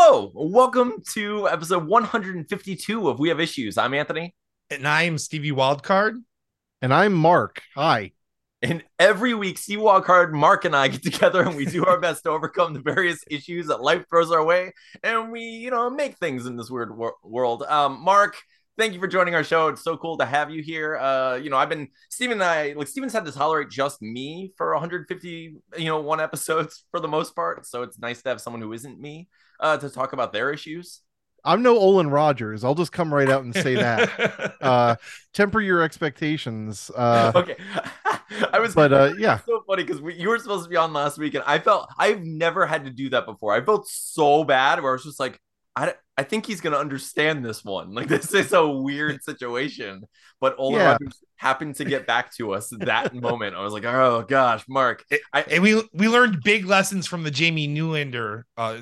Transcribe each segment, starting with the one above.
Hello, welcome to episode 152 of We Have Issues. I'm Anthony. And I'm Stevie Wildcard. And I'm Marc. Hi. And every week, Steve Wildcard, Marc, and I get together and we do our best to overcome the various issues that life throws our way. And we, you know, make things in this weird wor- world. Um, Mark, thank you for joining our show. It's so cool to have you here. Uh, you know, I've been Steven and I like Steven's had to tolerate just me for 150, you know, one episodes for the most part. So it's nice to have someone who isn't me uh to talk about their issues. I'm no Olin Rogers. I'll just come right out and say that. uh temper your expectations. Uh okay. I was but uh yeah. so funny because you were supposed to be on last week and I felt I've never had to do that before. I felt so bad where I was just like, I, I think he's gonna understand this one. Like this is a weird situation, but Olin Yeah. Rogers happened to get back to us that moment. I was like, oh gosh, Marc, I, and we we learned big lessons from the Jamie Newlander, uh,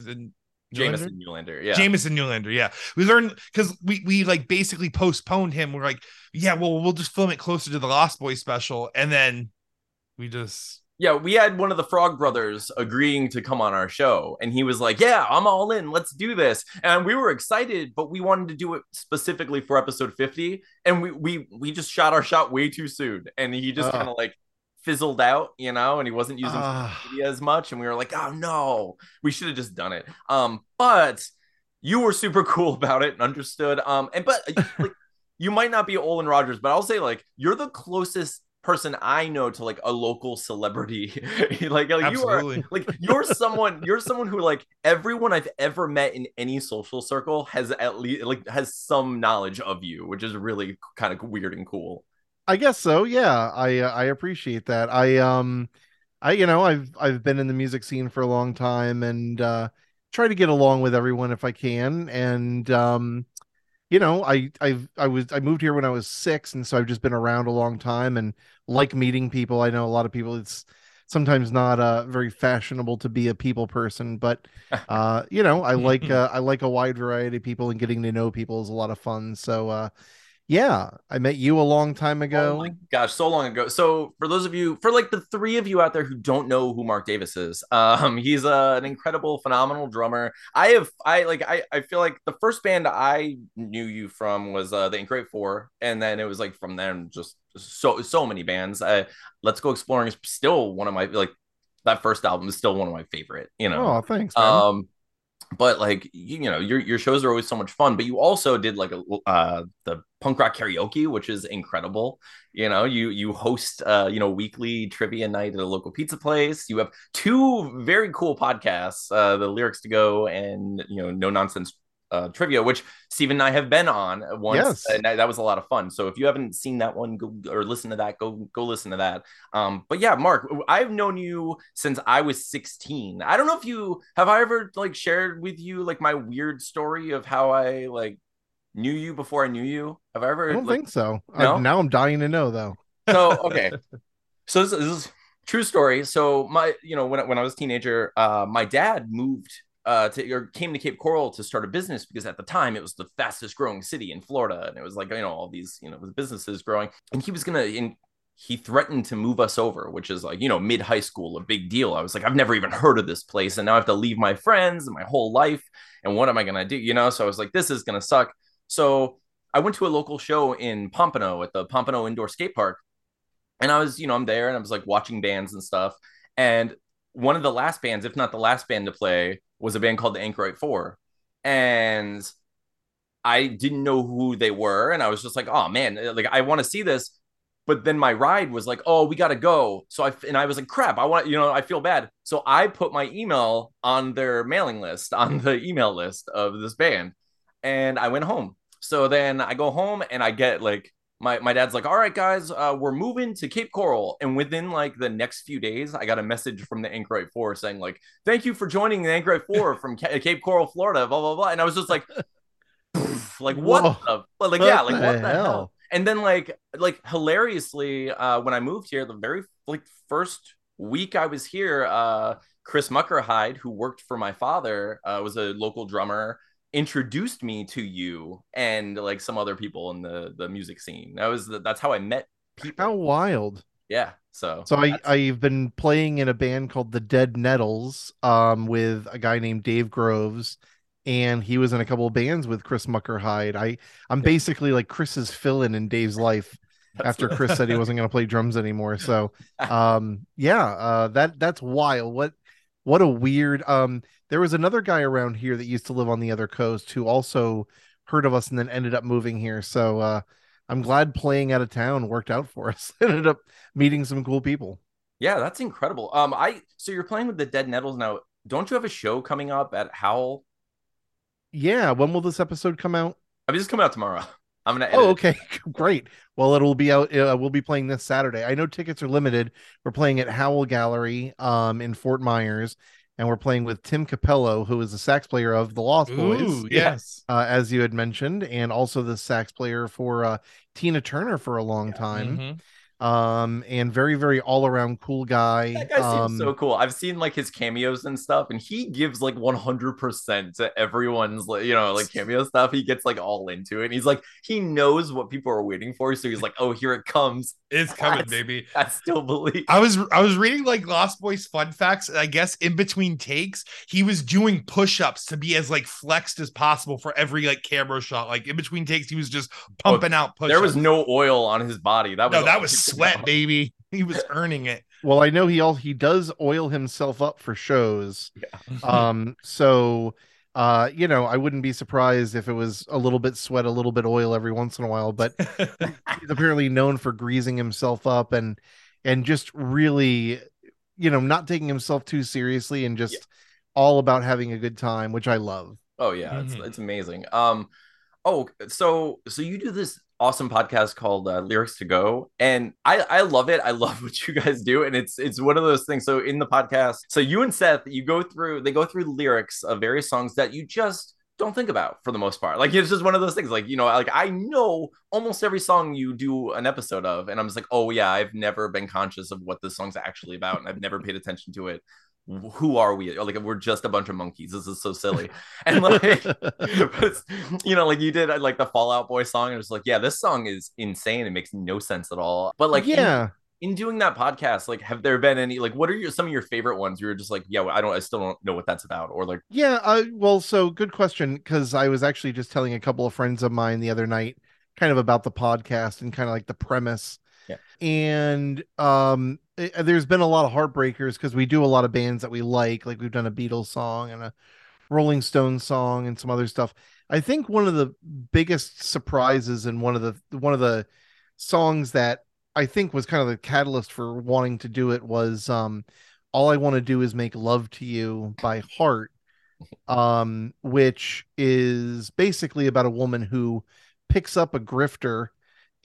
is it Newlander? Jamison Newlander, yeah, Jamison Newlander, yeah. We learned because we we like basically postponed him. We're like, yeah, well, we'll just film it closer to the Lost Boys special, and then we just yeah. We had one of the Frog Brothers agreeing to come on our show, and he was like, "Yeah, I'm all in. Let's do this." And we were excited, but we wanted to do it specifically for episode 50, and we we we just shot our shot way too soon, and he just Ugh. kind of like fizzled out, you know, and he wasn't using Ah. media as much and we were like oh no. We should have just done it. Um but you were super cool about it and understood. Um and but like you might not be Olin Rogers but I'll say like you're the closest person I know to like a local celebrity. Like, like you are like you're someone you're someone who like everyone I've ever met in any social circle has at least like has some knowledge of you which is really kind of weird and cool I guess so. Yeah. I uh, I appreciate that. I um I you know, I've I've been in the music scene for a long time and uh try to get along with everyone if I can and um you know, I I've I was I moved here when I was 6 and so I've just been around a long time and like meeting people. I know a lot of people it's sometimes not uh very fashionable to be a people person, but uh you know, I like uh, I like a wide variety of people and getting to know people is a lot of fun. So uh yeah, I met you a long time ago. Oh my gosh, so long ago. So for those of you, for like the three of you out there who don't know who Marc Davis is, um, he's uh, an incredible, phenomenal drummer. I have, I like, I, I feel like the first band I knew you from was uh, the Great Four, and then it was like from then just so so many bands. I, Let's Go Exploring is still one of my like that first album is still one of my favorite. You know, Oh, thanks, man. um but like you, you know your your shows are always so much fun but you also did like a uh the punk rock karaoke which is incredible. You know you you host uh you know weekly trivia night at a local pizza place. You have two very cool podcasts uh the lyrics to go and you know no nonsense uh trivia which Stephen and I have been on once Yes. and that, that was a lot of fun so if you haven't seen that one go or listen to that go go listen to that um, but yeah, Marc, I've known you since I was 16. I don't know if you have I ever like shared with you like my weird story of how I like knew you before I knew you. Have I ever I don't like, think so. no? I, now I'm dying to know though. so okay. So this, this is true story. So my, you know, when when I was a teenager, uh, my dad moved uh to or came to Cape Coral to start a business because at the time it was the fastest growing city in Florida, and it was like you know all these you know businesses growing, and he was gonna in. He threatened to move us over, which is like, you know, mid high school, a big deal. I was like, I've never even heard of this place. And now I have to leave my friends and my whole life. And what am I going to do? You know, so I was like, this is going to suck. So I went to a local show in Pompano at the Pompano Indoor Skate Park. And I was, you know, I'm there and I was like watching bands and stuff. And one of the last bands, if not the last band to play, was a band called the Anchorite Four. And I didn't know who they were. And I was just like, oh man, uh, like I want to see this. But then my ride was like, oh, we got to go. So I, and I was like, crap, I want, you know, I feel bad. So I put my email on their mailing list, on the email list of this band. And I went home. So then I go home and I get like, my, my dad's like, all right, guys, uh, we're moving to Cape Coral. And within like the next few days, I got a message from the Anchorite Four saying, like, thank you for joining the Anchorite Four from Ca- Cape Coral, Florida, blah, blah, blah. And I was just like, like, what Whoa. the, like, What yeah, like, the what the hell? hell? And then, like, like hilariously, uh, when I moved here, the very like first week I was here, uh, Chris Muckerhide, who worked for my father, uh, was a local drummer, introduced me to you and like some other people in the the music scene. That was the, that's how I met people. How wild. Yeah. So So I, I've been playing in a band called the Dead Nettles um, with a guy named Dave Groves. and he was in a couple of bands with Chris Muckerhide. I I'm basically like Chris's fill-in in Dave's life after Chris said he wasn't going to play drums anymore. So, um, yeah, uh, that that's wild. What what a weird. Um, there was another guy around here that used to live on the other coast who also heard of us and then ended up moving here. So, uh, I'm glad playing out of town worked out for us. ended up meeting some cool people. Yeah, that's incredible. Um, I so you're playing with the Dead Nettles now. Don't you have a show coming up at Howl? Yeah, when will this episode come out? I mean, it's coming out tomorrow. I'm gonna. oh, okay, great. Well, it'll be out. Uh, we'll be playing this Saturday. I know tickets are limited. We're playing at Howell Gallery, um, in Fort Myers, and we're playing with Tim Cappello, who is the sax player of the Lost Boys. Ooh, yes. uh, as you had mentioned, and also the sax player for uh, Tina Turner for a long time. Mhm. Um, and very, very all around cool guy. That guy um, seems so cool. I've seen like his cameos and stuff, and he gives like 100% to everyone's, like, you know, like cameo stuff. He gets like all into it. And he's like, he knows what people are waiting for. So he's like, oh, here it comes. It's coming, That's- baby. I still believe. I was I was reading like Lost Boys fun facts. and I guess in between takes, he was doing push-ups to be as like flexed as possible for every like camera shot. Like in between takes, he was just pumping out push-ups. There was no oil on his body. That was no, that was he put sweat, baby. He was earning it. Well, I know he all he does oil himself up for shows. Yeah. um so uh you know i wouldn't be surprised if it was a little bit sweat a little bit oil every once in a while but he's apparently known for greasing himself up and and just really you know not taking himself too seriously and just Yeah. all about having a good time which i love Oh yeah, it's Mhm. it's amazing. Um, oh, so so you do this awesome podcast called uh, Lyrics to Go, and I I love it. I love what you guys do, and it's it's one of those things. So in the podcast, so you and Seth, you go through they go through lyrics of various songs that you just don't think about for the most part. Like it's just one of those things. Like you know, like I know almost every song you do an episode of, and I'm just like, oh yeah, I've never been conscious of what this song's actually about, and I've never paid attention to it. Who are we? Like we're just a bunch of monkeys. This is so silly. And like you know, like you did like the Fall Out Boy song, and it's like, yeah, this song is insane. It makes no sense at all. But like, in- yeah in, doing that podcast, like, have there been any like, what are your some of your favorite ones? You were just like, yeah, I don't, I still don't know what that's about, or like, Yeah, well, so good question because I was actually just telling a couple of friends of mine the other night, kind of about the podcast and kind of like the premise. Yeah. And um, eh, there's been a lot of heartbreakers because we do a lot of bands that we like, like we've done a Beatles song and a Rolling Stones song and some other stuff. I think one of the biggest surprises and one of the one of the songs that I think was kind of the catalyst for wanting to do it was um all I want to do is make love to you by heart um which is basically about a woman who picks up a grifter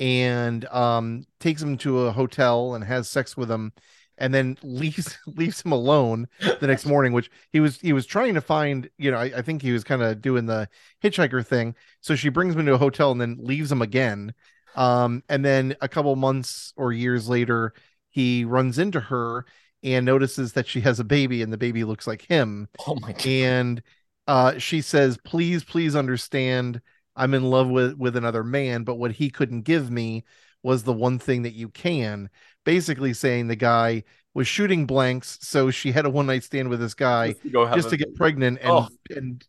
and um takes him to a hotel and has sex with him and then leaves leaves him alone the next morning which he was he was trying to find you know i, I think he was kind of doing the hitchhiker thing. So she brings him to a hotel and then leaves him again. Um and then a couple months or years later he runs into her and notices that she has a baby and the baby looks like him. Oh my god, and uh she says please please understand i'm in love with with another man but what he couldn't give me was the one thing that you can basically saying the guy was shooting blanks so she had a one night stand with this guy Just to just to get baby. pregnant and Oh. and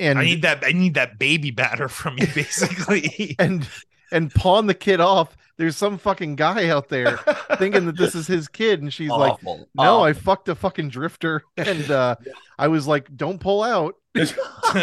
and I need that. I need that baby batter from you, basically. and and pawn the kid off there's some fucking guy out there thinking that this is his kid and she's like Awful. no i fucked a fucking drifter and uh i was like don't pull out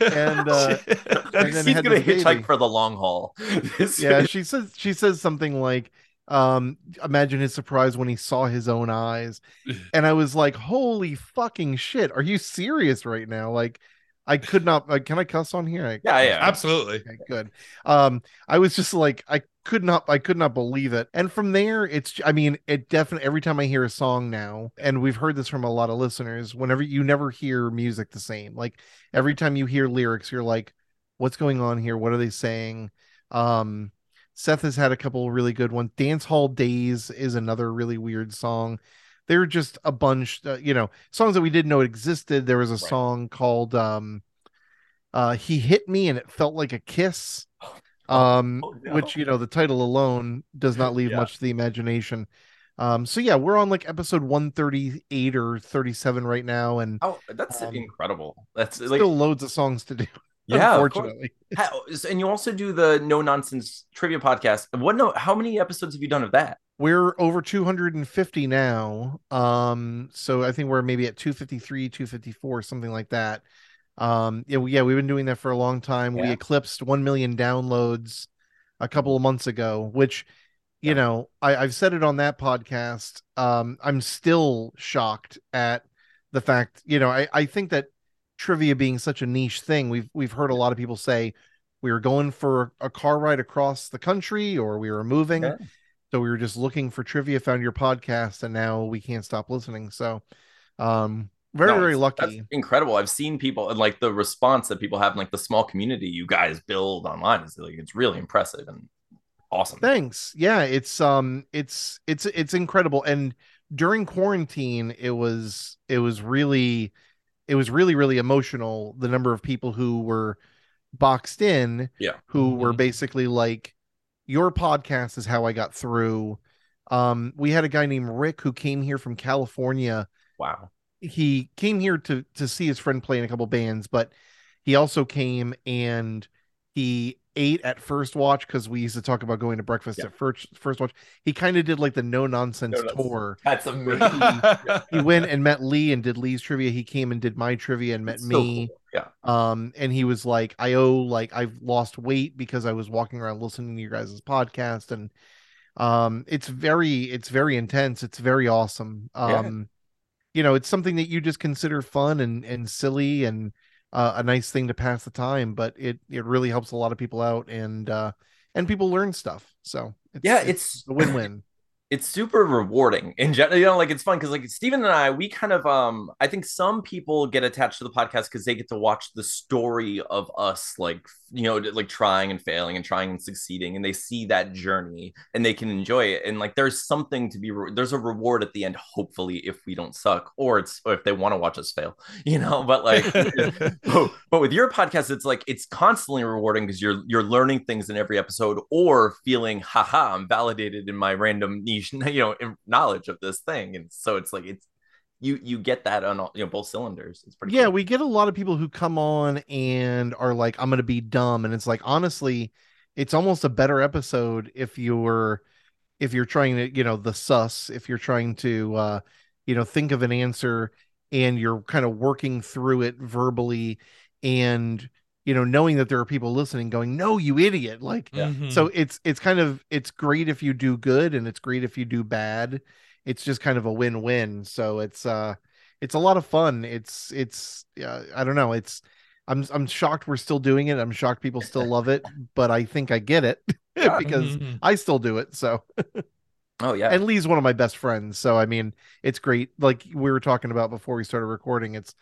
And, uh, That's- then he's had gonna hitchhike baby. for the long haul. Yeah she says she says something like um imagine his surprise when he saw his own eyes and i was like holy fucking shit are you serious right now like i could not like can i cuss on here I, yeah, yeah. absolutely. okay good um i was just like i could not i could not believe it. And from there it's i mean it definitely every time i hear a song now and we've heard this from a lot of listeners whenever you never hear music the same like every time you hear lyrics you're like what's going on here? What are they saying? Um seth has had a couple really good ones dance hall days is another really weird song. They're just a bunch uh, you know songs that we didn't know existed. There was a Right. song called um uh he hit me and it felt like a kiss um oh, no. which you know the title alone does not leave Yeah. much to the imagination Um, so yeah, we're on like episode 138 or 37 right now, and Oh, that's Um, incredible. That's still like loads of songs to do. yeah, unfortunately. How, and you also do the know nonsense trivia podcast. What no? How many episodes have you done of that? We're over 250 now. Um, so I think we're maybe at 253, 254, something like that. Um, yeah, we, yeah, we've been doing that for a long time. We eclipsed 1 million downloads a couple of months ago, which, you Yeah. know, I, I've said it on that podcast. Um, I'm still shocked at the fact, you know, I, I think that trivia being such a niche thing, we've we've heard a lot of people say we were going for a car ride across the country or we were moving. Yeah. So we were just looking for trivia, found your podcast, and now we can't stop listening. So um very, No, very lucky. That's incredible. I've seen people and like the response that people have, in, like the small community you guys build online is like it's really impressive and awesome. Thanks. Yeah, it's um it's it's it's incredible. And during quarantine, it was it was really it was really, really emotional the number of people who were boxed in Yeah. who were Mhm. basically like your podcast is how I got through. Um we had a guy named Rick who came here from California Wow. He came here to to see his friend play in a couple bands, but he also came and he ate at First Watch because we used to talk about going to breakfast Yeah. at First First Watch. He kind of did like the know nonsense No tour. That's amazing. he, he went and met Lee and did Lee's trivia. He came and did my trivia and met It's so me. cool. Yeah. Um, and he was like, I owe like I've lost weight because I was walking around listening to your guys' podcast, and um, it's very it's very intense. It's very awesome. Yeah. You know, it's something that you just consider fun and and silly and uh, a nice thing to pass the time, but it it really helps a lot of people out and uh and people learn stuff. So it's, Yeah, it's a win-win. it's super rewarding in general you know like it's fun because like steven and i we kind of um i think some people get attached to the podcast because they get to watch the story of us like you know like trying and failing and trying and succeeding and they see that journey and they can enjoy it and like there's something to be re- there's a reward at the end hopefully if we don't suck or it's or if they want to watch us fail you know but like but, oh, but with your podcast it's like it's constantly rewarding because you're you're learning things in every episode or feeling haha i'm validated in my random niche you know in- knowledge of this thing and so it's like it's you you get that on all, you know both cylinders. It's pretty yeah cool. we get a lot of people who come on and are like i'm gonna be dumb. And it's like honestly it's almost a better episode if you're if you're trying to you know the sus if you're trying to uh you know think of an answer and you're kind of working through it verbally and you know knowing that there are people listening going no you idiot. Like Yeah. So it's it's kind of it's great if you do good and it's great if you do bad it's just kind of a win-win so it's uh it's a lot of fun it's it's uh, i don't know it's i'm i'm shocked we're still doing it i'm shocked people still love it but i think i get it Yeah. because Mhm. i still do it so oh yeah and lee's one of my best friends so i mean it's great like we were talking about before we started recording it's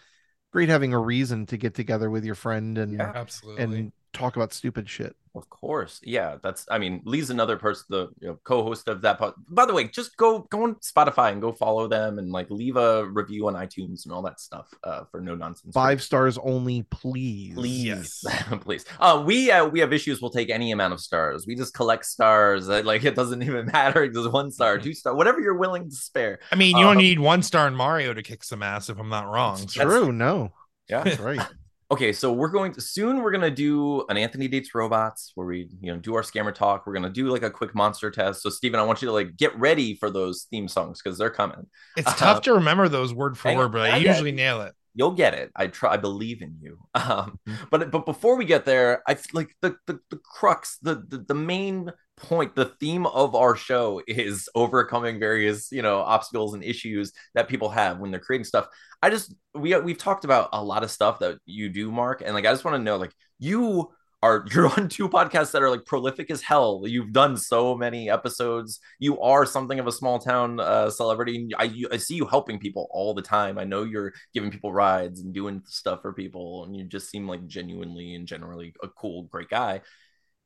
great having a reason to get together with your friend and Yeah. absolutely. and talk about stupid shit Of course, yeah. That's I mean, Lee's another person, the you know, co-host of that. Pod. By the way, just go go on Spotify and go follow them and like leave a review on iTunes and all that stuff uh, for know nonsense. five stars only please please, Yes. please. Uh, we uh, we have issues. We'll take any amount of stars. We just collect stars. Uh, Like it doesn't even matter. There's one star, two star, whatever you're willing to spare. I mean, you Um, only need one star in Mario to kick some ass, if I'm not wrong. It's So- true no Yeah. that's right Okay, so we're going to soon. We're gonna do an Anthony Dates Robots where we, you know, do our scammer talk. We're gonna do like a quick monster test. So, Stephen, I want you to like get ready for those theme songs because they're coming. It's Uh, tough to remember those word for word, but I I usually it. nail it. You'll get it. I try. I believe in you. Um, Mhm. but but before we get there, I like the the, the crux, the, the the main point, the theme of our show is overcoming various you know obstacles and issues that people have when they're creating stuff. I just we we've talked about a lot of stuff that you do, Marc, and like I just want to know, like you are you're on two podcasts that are like prolific as hell. You've done so many episodes. You are something of a small town uh, celebrity. I you, I see you helping people all the time. I know you're giving people rides and doing stuff for people, and you just seem like genuinely and generally a cool, great guy.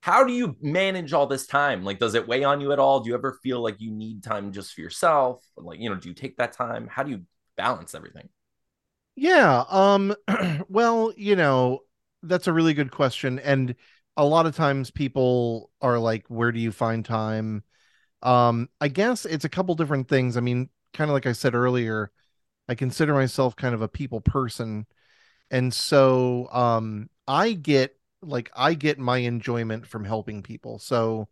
How do you manage all this time? Like, does it weigh on you at all? Do you ever feel like you need time just for yourself? Like, you know, do you take that time? How do you balance everything? Yeah. Um, well, you know, that's a really good question. And a lot of times people are like, where do you find time? Um, I guess it's a couple different things. I mean, kind of like I said earlier, I consider myself kind of a people person. And so um I get like I get my enjoyment from helping people. So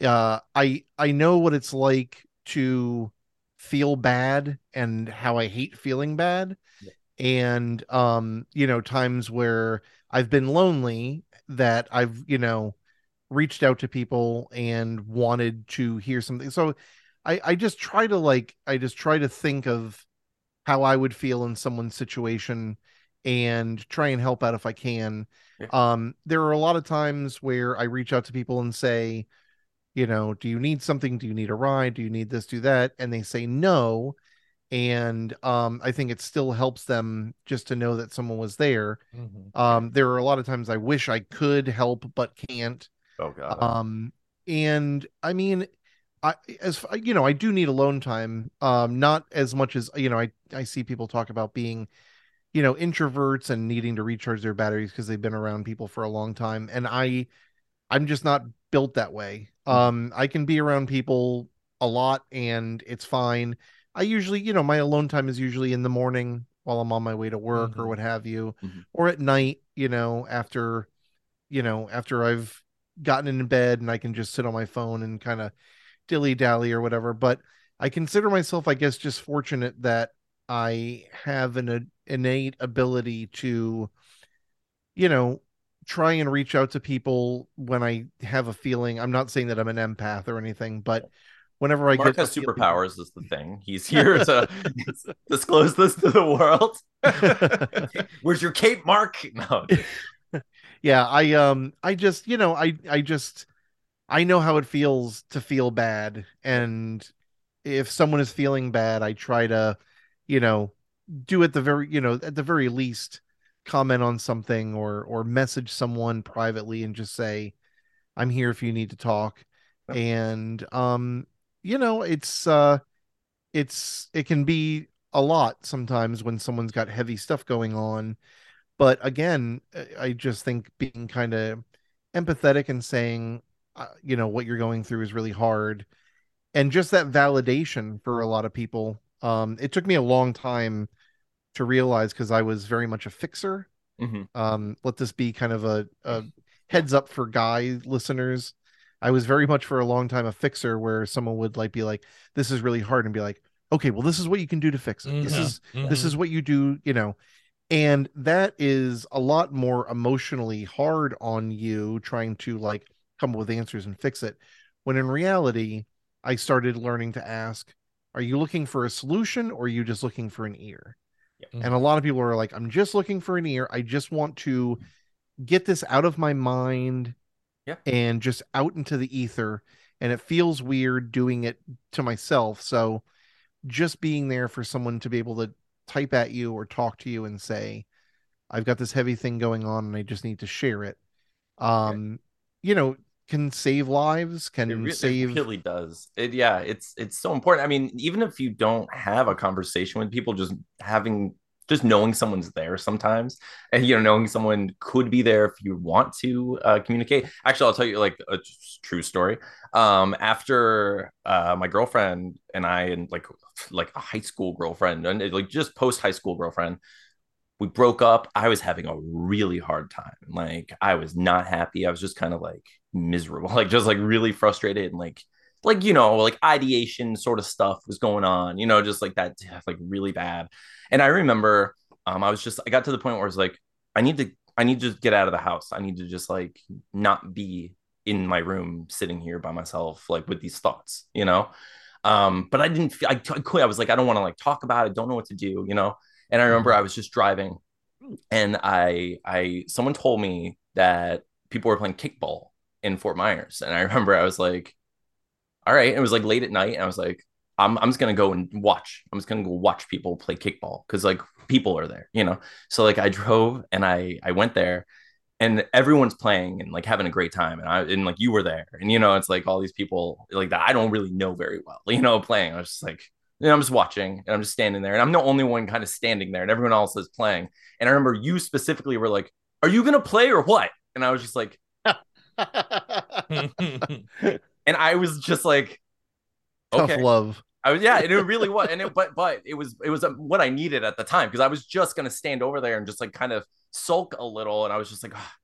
uh I I know what it's like to feel bad and how I hate feeling bad. Yeah. And um, you know, times where I've been lonely that I've, you know, reached out to people and wanted to hear something. So I I just try to like I just try to think of how I would feel in someone's situation and try and help out if I can. Yeah. Um, there are a lot of times where I reach out to people and say, you know, do you need something? Do you need a ride? Do you need this, do that? And they say no. And um, I think it still helps them just to know that someone was there. Mhm. Um, there are a lot of times I wish I could help but can't. Oh god. Um, and I mean, I as you know, I do need alone time. Um, not as much as you know, I I see people talk about being, you know, introverts and needing to recharge their batteries because they've been around people for a long time, and I, I'm just not built that way. Um, I can be around people a lot and it's fine. I usually, you know, my alone time is usually in the morning while I'm on my way to work or Mhm. what have you, Mhm. or at night, you know, after, you know, after I've gotten in bed and I can just sit on my phone and kind of dilly dally or whatever. But I consider myself, I guess, just fortunate that I have an a, innate ability to, you know, try and reach out to people when I have a feeling. I'm not saying that I'm an empath or anything, but whenever I Marc get has a feeling- superpowers is the thing. He's here to disclose this to the world. Where's your cape, Marc? No. yeah i um i just you know i i just i know how it feels to feel bad and if someone is feeling bad i try to you know do at the very you know at the very least comment on something or or message someone privately and just say i'm here if you need to talk. Yep. and um you know it's uh it's it can be a lot sometimes when someone's got heavy stuff going on. But again I- just think being kind of empathetic and saying uh, you know what you're going through is really hard. And just that validation for a lot of people um it took me a long time to realize because i was very much a fixer Mhm. um let this be kind of a, a heads up for guy listeners i was very much for a long time a fixer where someone would like be like this is really hard and be like okay well this is what you can do to fix it this Mhm. is this Mhm. is what you do you know and that is a lot more emotionally hard on you trying to like come up with answers and fix it when in reality i started learning to ask are you looking for a solution or are you just looking for an ear? Mhm. and a lot of people are like i'm just looking for an ear. I just want to get this out of my mind Yeah. and just out into the ether and it feels weird doing it to myself. So just being there for someone to be able to type at you or talk to you and say i've got this heavy thing going on and i just need to share it um you know can save lives can It, re- it save really does. It yeah, it's it's so important. I mean, even if you don't have a conversation with people, just having just knowing someone's there sometimes, and you know, knowing someone could be there if you want to uh, communicate. Actually, I'll tell you like a true story. Um, after uh, my girlfriend and I, and like like a high school girlfriend, and like just post high school girlfriend, we broke up. I was having a really hard time. Like I was not happy. I was just kind of like miserable, like just like really frustrated and like like you know like ideation sort of stuff was going on. You know, just like that like really bad. And I remember um I was just I got to the point where I was like I need to I need to get out of the house. I need to just like not be in my room sitting here by myself like with these thoughts, you know. Um, but I didn't I, I could I was like I don't want to like talk about it, don't know what to do, you know. And I remember I was just driving and I I someone told me that people were playing kickball in Fort Myers. And I remember I was like, all right. It was like late at night. And I was like, I'm I'm just gonna go and watch. I'm just gonna go watch people play kickball because like people are there, you know. So like I drove and I I went there and everyone's playing and like having a great time and I and like you were there and you know it's like all these people like that I don't really know very well, you know, playing. I was just like you know, I'm just watching and I'm just standing there and I'm the only one kind of standing there and everyone else is playing. And I remember you specifically were like, "Are you gonna play or what?" And I was just like, and I was just like, Tough Okay. love. I was yeah, and it really was, and it but but it was it was um, what I needed at the time because I was just gonna stand over there and just like kind of sulk a little, and I was just like, "Ah,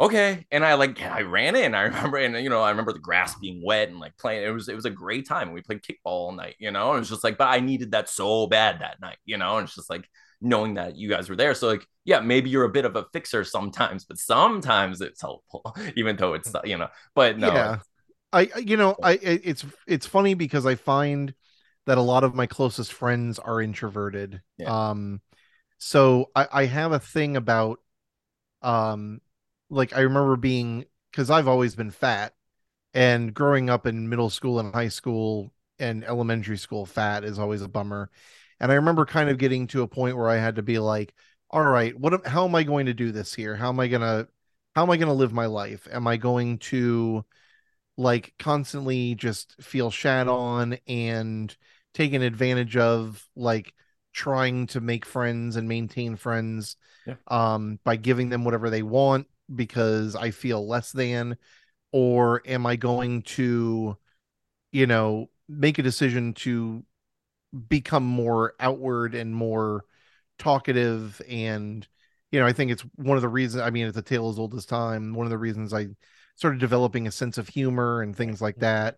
okay, and I like I ran in. I remember, and you know, I remember the grass being wet and like playing. It was it was a great time. We played kickball all night, you know. And it was just like, but I needed that so bad that night, you know. And it's just like knowing that you guys were there. So like, yeah, maybe you're a bit of a fixer sometimes, but sometimes it's helpful, even though it's you know. But no, Yeah. I you know I I- it's it's funny because I find that a lot of my closest friends are introverted. Yeah. Um, so I I have a thing about um, like I remember being because I've always been fat, and growing up in middle school and high school and elementary school, fat is always a bummer. And I remember kind of getting to a point where I had to be like, all right, what how am I going to do this here? How am I gonna how am I gonna live my life? Am I going to like constantly just feel shat on and taken advantage of like trying to make friends and maintain friends Yeah. um by giving them whatever they want because I feel less than or am I going to you know make a decision to become more outward and more talkative. And you know I think it's one of the reasons I mean it's a tale as old as time. One of the reasons I started developing a sense of humor and things like that.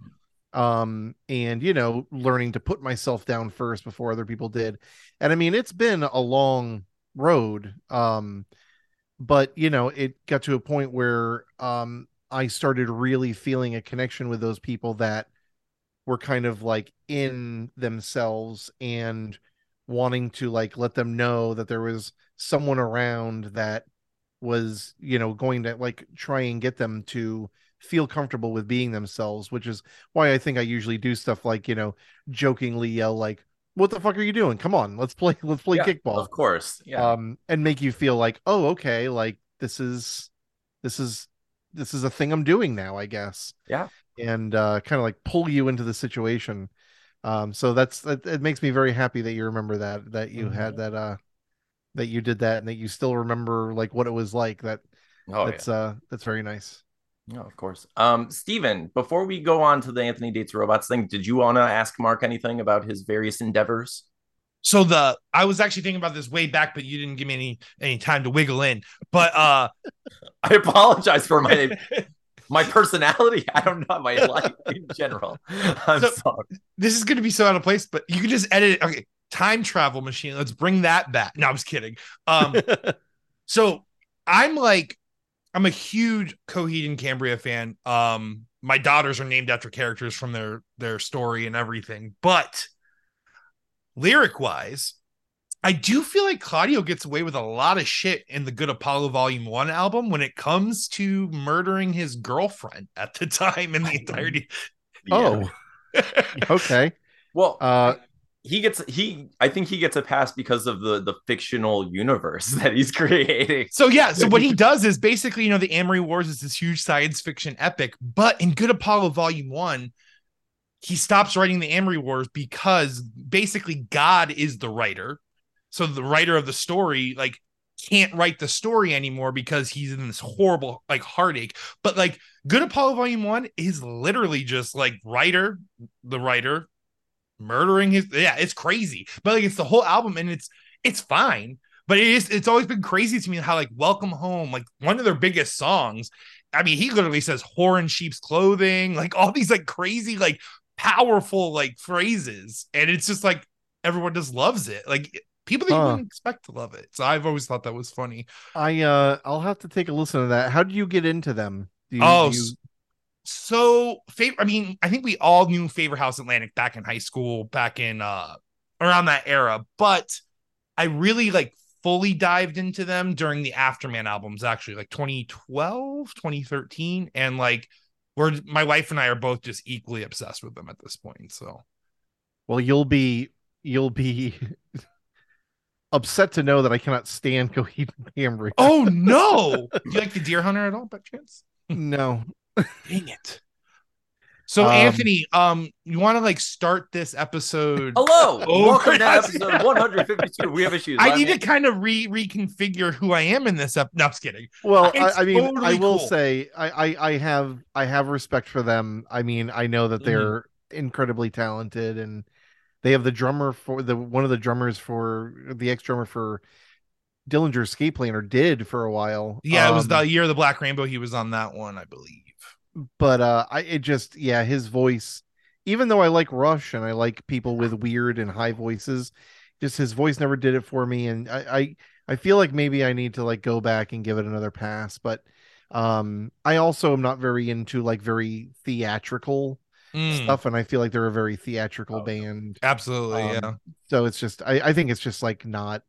Um and you know learning to put myself down first before other people did. And i mean it's been a long road. Um but you know it got to a point where um i started really feeling a connection with those people that were kind of like in themselves and wanting to like let them know that there was someone around that was you know going to like try and get them to feel comfortable with being themselves which is why i think i usually do stuff like you know jokingly yell like what the fuck are you doing? Come on let's play let's play Yeah, kickball. of course, yeah, um and make you feel like oh okay like this is this is this is a thing i'm doing now i guess Yeah. and uh kind of like pull you into the situation um so that's that it makes me very happy that you remember that that you had that uh that you did that and that you still remember like what it was like that oh that's uh that's very nice yeah, no, of course. Um, Steven, before we go on to the Anthony Dates Robots thing, did you want to ask Marc anything about his various endeavors? So the I was actually thinking about this way back, but you didn't give me any any time to wiggle in. But uh I apologize for my my personality. I don't know my life in general. I'm So- sorry. this is gonna be so out of place, but you can just edit it. Okay, time travel machine. Let's bring that back. No, I was kidding. Um so I'm like I'm a huge Coheed and Cambria fan. Um my daughters are named after characters from their their story and everything, but lyric wise, I do feel like Claudio gets away with a lot of shit in the Good Apollo Volume 1 album when it comes to murdering his girlfriend at the time in the entirety. oh okay well, uh he gets he. I think he gets a pass because of the the fictional universe that he's creating. So yeah, so what he does is basically, you know, the Amory Wars is this huge science fiction epic, but in Good Apollo Volume One, he stops writing the Amory Wars because basically God is the writer. So the writer of the story, like, can't write the story anymore because he's in this horrible like heartache. But like Good Apollo Volume One is literally just like writer, the writer, murdering his yeah, it's crazy. But like it's the whole album and it's it's fine but it is it's always been crazy to me how like welcome home like one of their biggest songs i mean he literally says whore in sheep's clothing like all these like crazy like powerful like phrases and it's just like everyone just loves it. Like people that you Huh. wouldn't expect to love it. So i've always thought that was funny. I uh i'll have to take a listen to that. How do you get into them? Do you, oh you- so favor i mean i think we all knew favor house atlantic back in high school back in uh around that era but i really like fully dived into them during the afterman albums actually like 2012 2013 and like we're my wife and i are both just equally obsessed with them at this point so. Well you'll be you'll be upset to know that i cannot stand coheed and cambria. Oh no! Do you like the dear hunter at all by chance? No. Dang it so Um, anthony um you want to like start this episode Hello, welcome to yes. episode 152. We have issues. I I'm need to kind of re reconfigure who I am in this up. No, I'm just kidding. Well, I, I mean, I will cool. say, I, I, I have, I have respect for them. I mean, I know that Mhm. they're incredibly talented and they have the drummer for the one of the drummers for the ex drummer for Dillinger Escape Plan or did for a while. Yeah, it was Um, the year of the Black Rainbow. He was on that one, I believe. But uh I it just yeah, his voice even though I like Rush and I like people with weird and high voices, just his voice never did it for me and I I, I feel like maybe I need to like go back and give it another pass, but um I also am not very into like very theatrical Mm, stuff and I feel like they're a very theatrical Oh. band. absolutely, Um, yeah. So it's just I I think it's just like not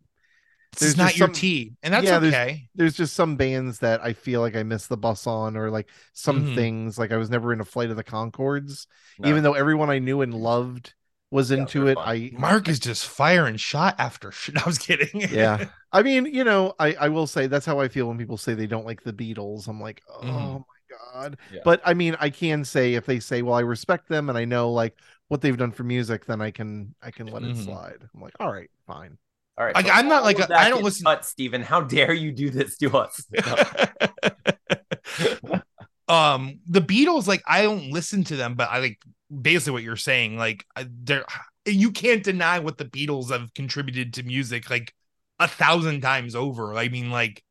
there's not your some- tea, and that's Yeah, there's- okay. there's just some bands that I feel like I missed the bus on, or like some Mhm. things like I was never in a Flight of the Conchords, No. even though everyone I knew and loved was Yeah, into it. fun. I Marc is just firing shot after shot. I was kidding. yeah, I mean, you know, I I will say that's how I feel when people say they don't like the Beatles. I'm like, oh Mhm. my god. Yeah. But I mean, I can say if they say, well, I respect them and I know like what they've done for music, then I can I can let Mhm. it slide. I'm like, all right, fine. All right. Like, I'm not like I don't listen- Cut, Steven. How dare you do this to us? um, the Beatles, like I don't listen to them, but I like basically what you're saying. Like, I- they're you can't deny what the Beatles have contributed to music like a thousand times over. I mean, like,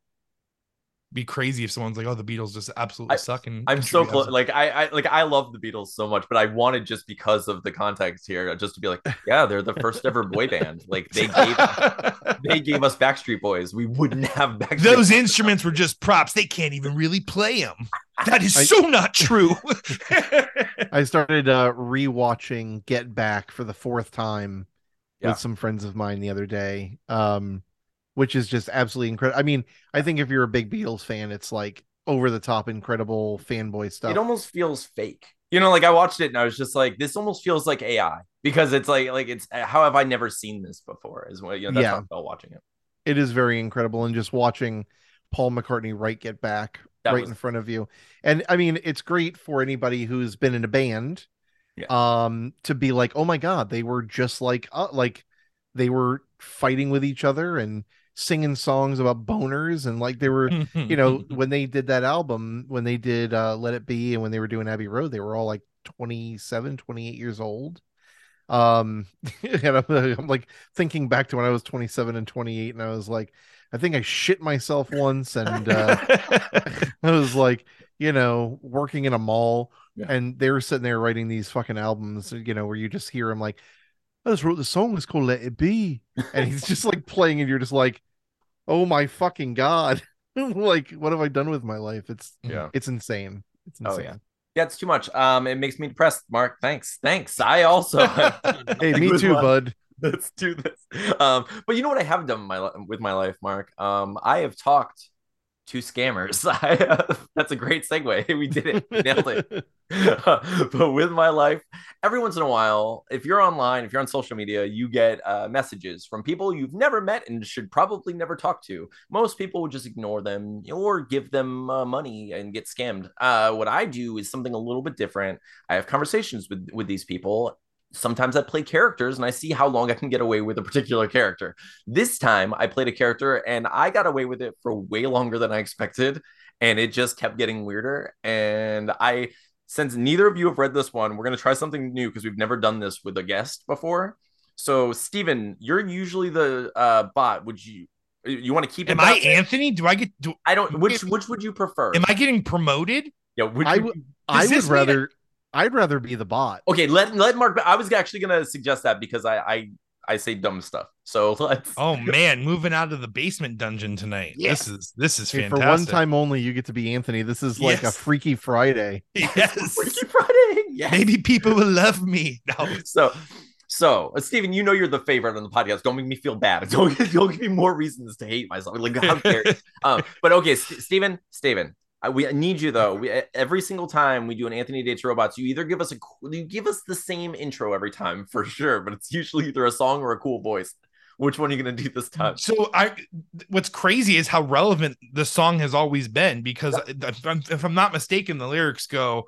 be crazy if someone's like, "Oh, the Beatles just absolutely I- suck." And I'm so contribute close. Like I, I, like I love the Beatles so much, but I wanted just because of the context here, just to be like, yeah, they're the first ever boy band. Like they gave, they gave us Backstreet Boys. We wouldn't have Backstreet. Those Boys. instruments were just props. They can't even really play them. That is I- so not true. I started uh rewatching Get Back for the fourth time Yeah. with some friends of mine the other day. Um which is just absolutely incredible. I mean, I think if you're a big Beatles fan, it's like over the top incredible fanboy stuff. It almost feels fake. You know, like I watched it and I was just like, this almost feels like AI because it's like, like it's how have I never seen this before? Is what you know. That's Yeah. how I felt watching it. it is very incredible and just watching Paul McCartney write Get Back That right was- in front of you. And I mean, it's great for anybody who's been in a band Yeah. um to be like, "Oh my god, they were just like uh, like they were fighting with each other and singing songs about boners and like they were you know when they did that album when they did uh let it be and when they were doing abbey road they were all like 27 28 years old um and I'm, I'm like thinking back to when i was 27 and 28 and i was like i think i shit myself once and uh i was like you know working in a mall Yeah. and they were sitting there writing these fucking albums you know where you just hear them like i just wrote the song it's called let it be and he's just like playing and you're just like oh my fucking god like what have i done with my life it's Yeah. it's insane it's Oh, insane yeah. Yeah, it's too much. Um, it makes me depressed, Marc. Thanks. Thanks. I also hey me too my- bud Let's do this. Um, but you know what I have done my li- with my life, Marc? Um, I have talked to scammers. I, that's a great segue. We did it. We nailed it. but with my life, every once in a while, if you're online, if you're on social media, you get uh, messages from people you've never met and should probably never talk to. Most people would just ignore them or give them uh, money and get scammed. Uh, what I do is something a little bit different. I have conversations with with these people. Sometimes I play characters and I see how long I can get away with a particular character. This time I played a character and I got away with it for way longer than I expected. And it just kept getting weirder. And I since neither of you have read this one, we're going to try something new because we've never done this with a guest before. So, Steven, you're usually the uh, bot. Would you you want to keep? it Am I that way? Anthony? Do I get? Do, I don't. Which which would you prefer? am I getting promoted? Yeah. Which I would would- you- i would this mean rather i'd rather be the bot okay. Let let Marc. I was actually going to suggest that because I I I say dumb stuff. So let's. Oh man, moving out of the basement dungeon tonight. Yeah. This is this is Hey, fantastic. for one time only you get to be anthony this is like Yes. a freaky friday yes. Freaky Friday. Yes. Maybe people will love me. No. So, so uh, Steven, you know you're the favorite on the podcast. Don't make me feel bad. Don't, don't give me more reasons to hate myself. Like how dare you? um, but okay, St- Steven, Steven, I, we need you though. We every single time we do an Anthony Dates Robots, you either give us a you give us the same intro every time for sure, but it's usually either a song or a cool voice. Which one are you gonna do this time? So I, what's crazy is how relevant the song has always been because uh, if I'm, if I'm not mistaken, the lyrics go,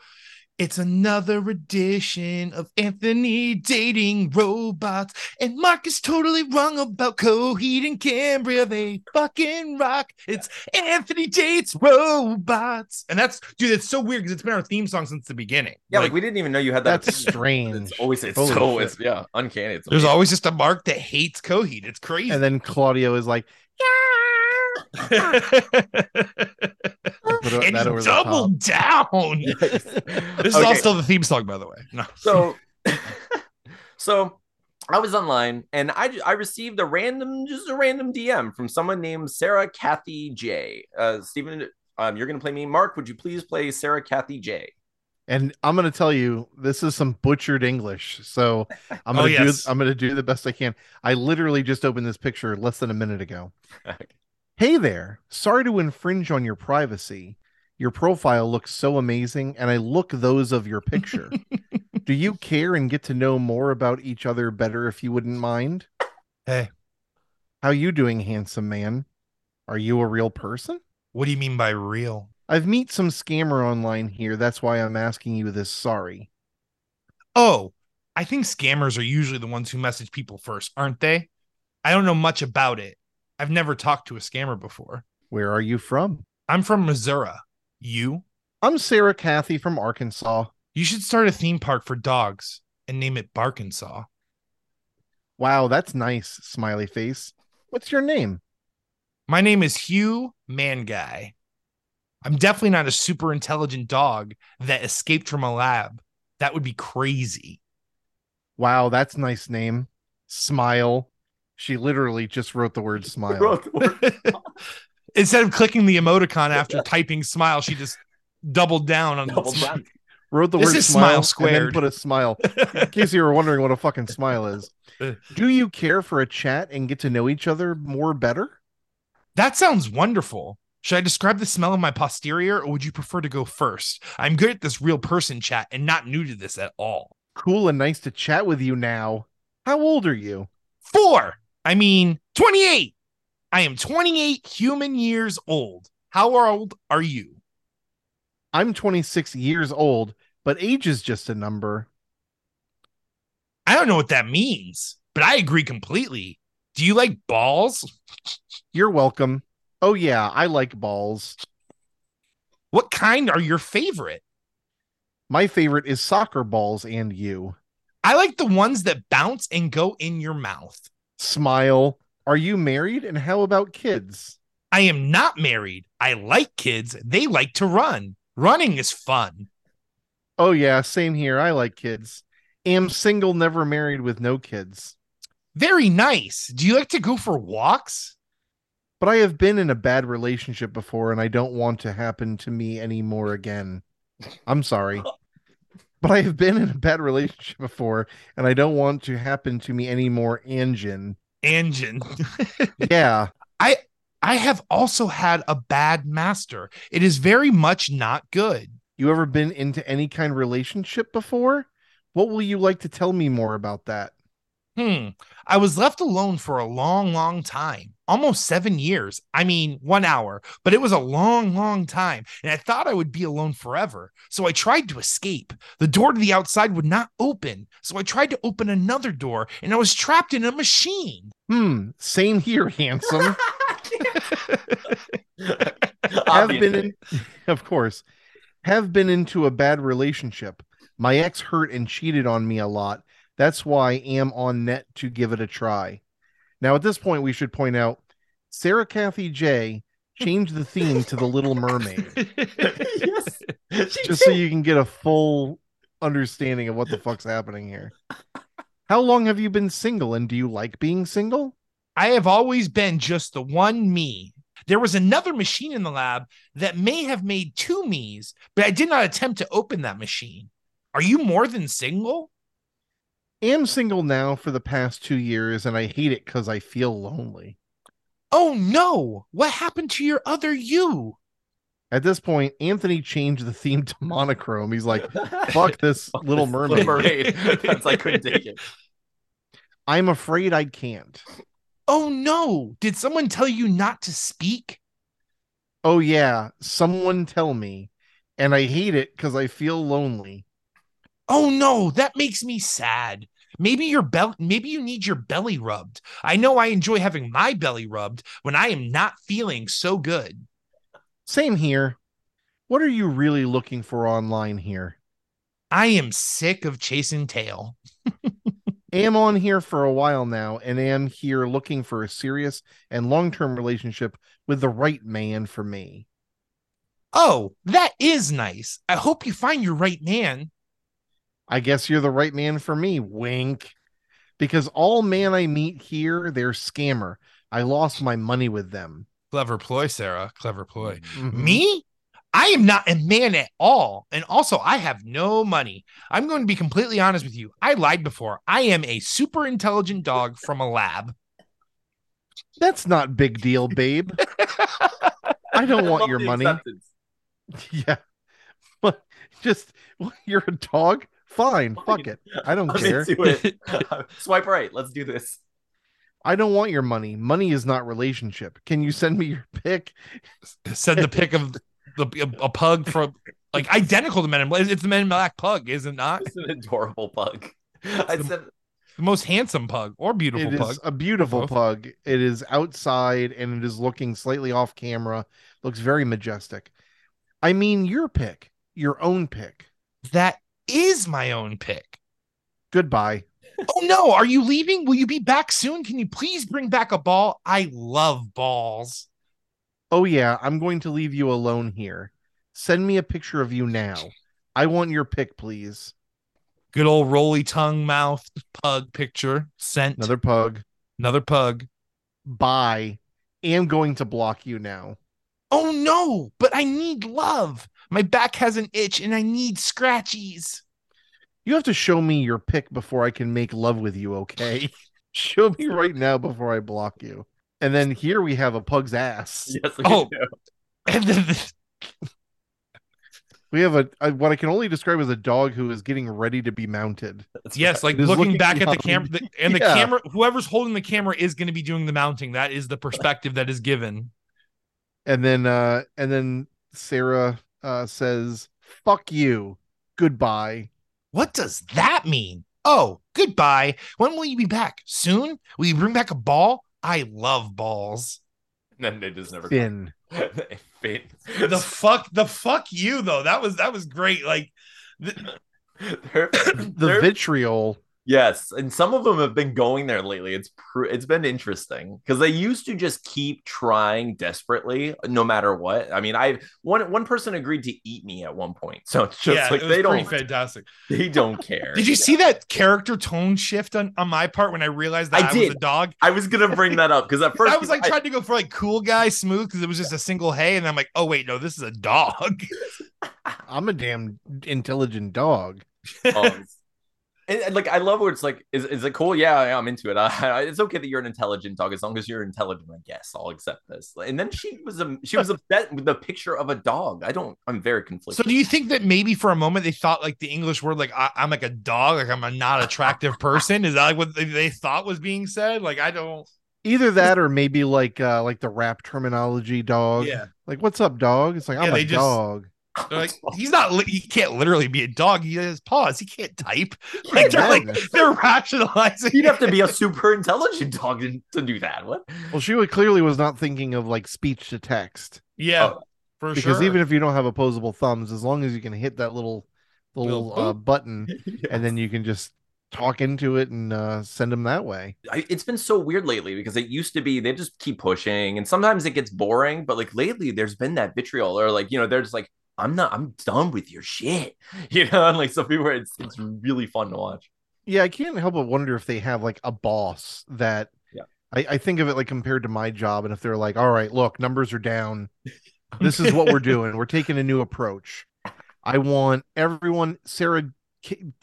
It's another edition of Anthony dating robots. And Marc is totally wrong about Coheed and Cambria. They fucking rock. It's Anthony dates robots. And that's, dude, it's so weird because it's been our theme song since the beginning. Yeah, like, we didn't even know you had that. That's strange. It's always it's Holy so shit. it's yeah uncanny. It's there's amazing. always just a Marc that hates Coheed. It's crazy. And then Claudio is like, Put and that he over the doubled down. This is all Okay. still the theme song, by the way. No. so so I was online and I I received a random just a random DM from someone named Sarah Kathy J. Uh Stephen, um, you're gonna play me. Marc, would you please play Sarah Kathy J? and I'm gonna tell you, this is some butchered English. So I'm Oh, gonna yes. do I'm gonna do the best I can. I literally just opened this picture less than a minute ago. Hey there. Sorry to infringe on your privacy. Your profile looks so amazing, and I look those of your picture. Do you care and get to know more about each other better if you wouldn't mind? Hey. How you doing, handsome man? Are you a real person? What do you mean by real? I've meet some scammer online here. That's why I'm asking you this. Sorry. Oh, I think scammers are usually the ones who message people first, aren't they? I don't know much about it. I've never talked to a scammer before. Where are you from? I'm from Missouri. You? I'm Sarah Cathy from Arkansas. You should start a theme park for dogs and name it Barkinsaw. Wow, that's nice, smiley face. What's your name? My name is Hugh Manguy. I'm definitely not a super intelligent dog that escaped from a lab. That would be crazy. Wow, that's nice name. Smile. She literally just wrote the word smile. Instead of clicking the emoticon after typing smile, she just doubled down on Double the smile. down. Wrote the This word is smile, smile and squared. then put a smile. In case you were wondering what a fucking smile is. Do you care for a chat and get to know each other more better? That sounds wonderful. Should I describe the smell of my posterior or would you prefer to go first? I'm good at this real person chat and not new to this at all. Cool and nice to chat with you now. How old are you? Four. I mean, 28. I am 28 human years old. How old are you? I'm 26 years old, but age is just a number. I don't know what that means, but I agree completely. Do you like balls? You're welcome. Oh, yeah, I like balls. What kind are your favorite? My favorite is soccer balls and you. I like the ones that bounce and go in your mouth. Smile. Are you married? And how about kids? I am not married. I like kids. They like to run. Running is fun. Oh, yeah, same here. I like kids. Am single, never married with no kids. Very nice. Do you like to go for walks? But I have been in a bad relationship before and I don't want to happen to me anymore again. I'm sorry. But I have been in a bad relationship before and I don't want to happen to me anymore, Anjin. Engine. Yeah. I I have also had a bad master. It is very much not good. You ever been into any kind of relationship before? What will you like to tell me more about that? Hmm. I was left alone for a long, long time. Almost seven years. I mean, one hour, but it was a long, long time. And I thought I would be alone forever. So I tried to escape. The door to the outside would not open. So I tried to open another door and I was trapped in a machine. Hmm, same here, handsome. have been in, of course, have been into a bad relationship. My ex hurt and cheated on me a lot. That's why I am on net to give it a try. Now, at this point, we should point out Sarah Kathy J changed the theme to The Little Mermaid, yes. Just so you can get a full understanding of what the fuck's happening here. How long have you been single, and do you like being single? I have always been just the one me. There was another machine in the lab that may have made two me's, but I did not attempt to open that machine. Are you more than single? Am single now for the past two years, and I hate it because I feel lonely. Oh no, what happened to your other you? At this point, Anthony changed the theme to monochrome. He's like, fuck this Fuck little this mermaid. mermaid. That's I couldn't take it. I'm afraid I can't. Oh no, did someone tell you not to speak? Oh, yeah. Someone tell me. And I hate it because I feel lonely. Oh no, that makes me sad. Maybe your bel maybe you need your belly rubbed. I know I enjoy having my belly rubbed when I am not feeling so good. Same here. What are you really looking for online here? I am sick of chasing tail. am on here for a while now and am here looking for a serious and long-term relationship with the right man for me. Oh, that is nice. I hope you find your right man. I guess you're the right man for me, wink. Because all man I meet here, they're scammer. I lost my money with them. Clever ploy, Sarah. Clever ploy. Mhm. Me? I am not a man at all. And also, I have no money. I'm going to be completely honest with you. I lied before. I am a super intelligent dog from a lab. That's not big deal, babe. I don't want love your money. acceptance. Yeah. But just you're a dog? Fine, fuck it. I don't I'm care. into it. Swipe right. Let's do this. I don't want your money. Money is not relationship. Can you send me your pick? Send the pick of the a, a pug from like identical to Men in Black. It's the Men in Black pug, is it not? It's an adorable pug. I said, The most handsome pug or beautiful It is pug. a beautiful Both. pug. It is outside and it is looking slightly off camera. Looks very majestic. I mean your pick, your own pick. That is my own pick. Goodbye. Oh no, are you leaving? Will you be back soon? Can you please bring back a ball? I love balls. Oh yeah, I'm going to leave you alone here. Send me a picture of you now. I want your pic, please. Good old roly tongue mouth pug picture sent. Another pug. Another pug. Bye. Am going to block you now. Oh no, but I need love. My back has an itch and I need scratchies. You have to show me your pick before I can make love with you, okay? show me right now before I block you. And then here we have a pug's ass. yes, we Oh. do. And then the- We have a, a what I can only describe as a dog who is getting ready to be mounted. That's yes, like looking, looking back at the camera, the, and the camera, whoever's holding the camera is going to be doing the mounting. That is the perspective that is given. And then uh and then Sarah uh says, "Fuck you. Goodbye." What does that mean? Oh, goodbye. When will you be back? Soon? Will you bring back a ball? I love balls. And then they just never Finn. Finn. The fuck, the fuck you though. That was that was great. Like, th- They're- The they're- vitriol. Yes, and some of them have been going there lately. It's pr- it's been interesting because they used to just keep trying desperately, no matter what. I mean, I one one person agreed to eat me at one point, so it's just yeah, like it they don't fantastic. they don't care. Did you see that character tone shift on, on my part when I realized that I I, was a dog? I was gonna bring that up because at first I was like trying to go for like cool guy smooth because it was just a single hey, and I'm like, oh wait, no, this is a dog. I'm a damn intelligent dog. um, and, and, like I love where it's like, is, is it cool? Yeah, yeah, I'm into it. I, it's okay that you're an intelligent dog as long as you're intelligent. I guess I'll accept this. And then she was um, she was upset with the picture of a dog. I don't. I'm very conflicted. So do you think that maybe for a moment they thought like the English word like I, I'm like a dog, like I'm a not attractive person? Is that like what they, they thought was being said? Like I don't. Either that or maybe like uh like the rap terminology dog. Yeah, Like, what's up, dog? It's like Yeah, I'm a just- dog. They're like he's not. li- He can't literally be a dog. He has paws. He can't type. Like they're like they're rationalizing. You'd have to be a super intelligent dog to, to do that. What? Well, she would- clearly was not thinking of like speech to text. yeah, Oh, for Because sure. even if you don't have opposable thumbs, as long as you can hit that little little Little uh, button, and then you can just talk into it and uh, send them that way. I, it's been so weird lately because it used to be they just keep pushing, and sometimes it gets boring. But like lately, there's been that vitriol, or like you know, they're just like, I'm not, I'm done with your shit, you know. And like some people, it's it's really fun to watch. Yeah, I can't help but wonder if they have like a boss that. Yeah. I, I think of it like compared to my job, and if they're like, "All right, look, numbers are down. This is what we're doing. We're taking a new approach. I want everyone, Sarah,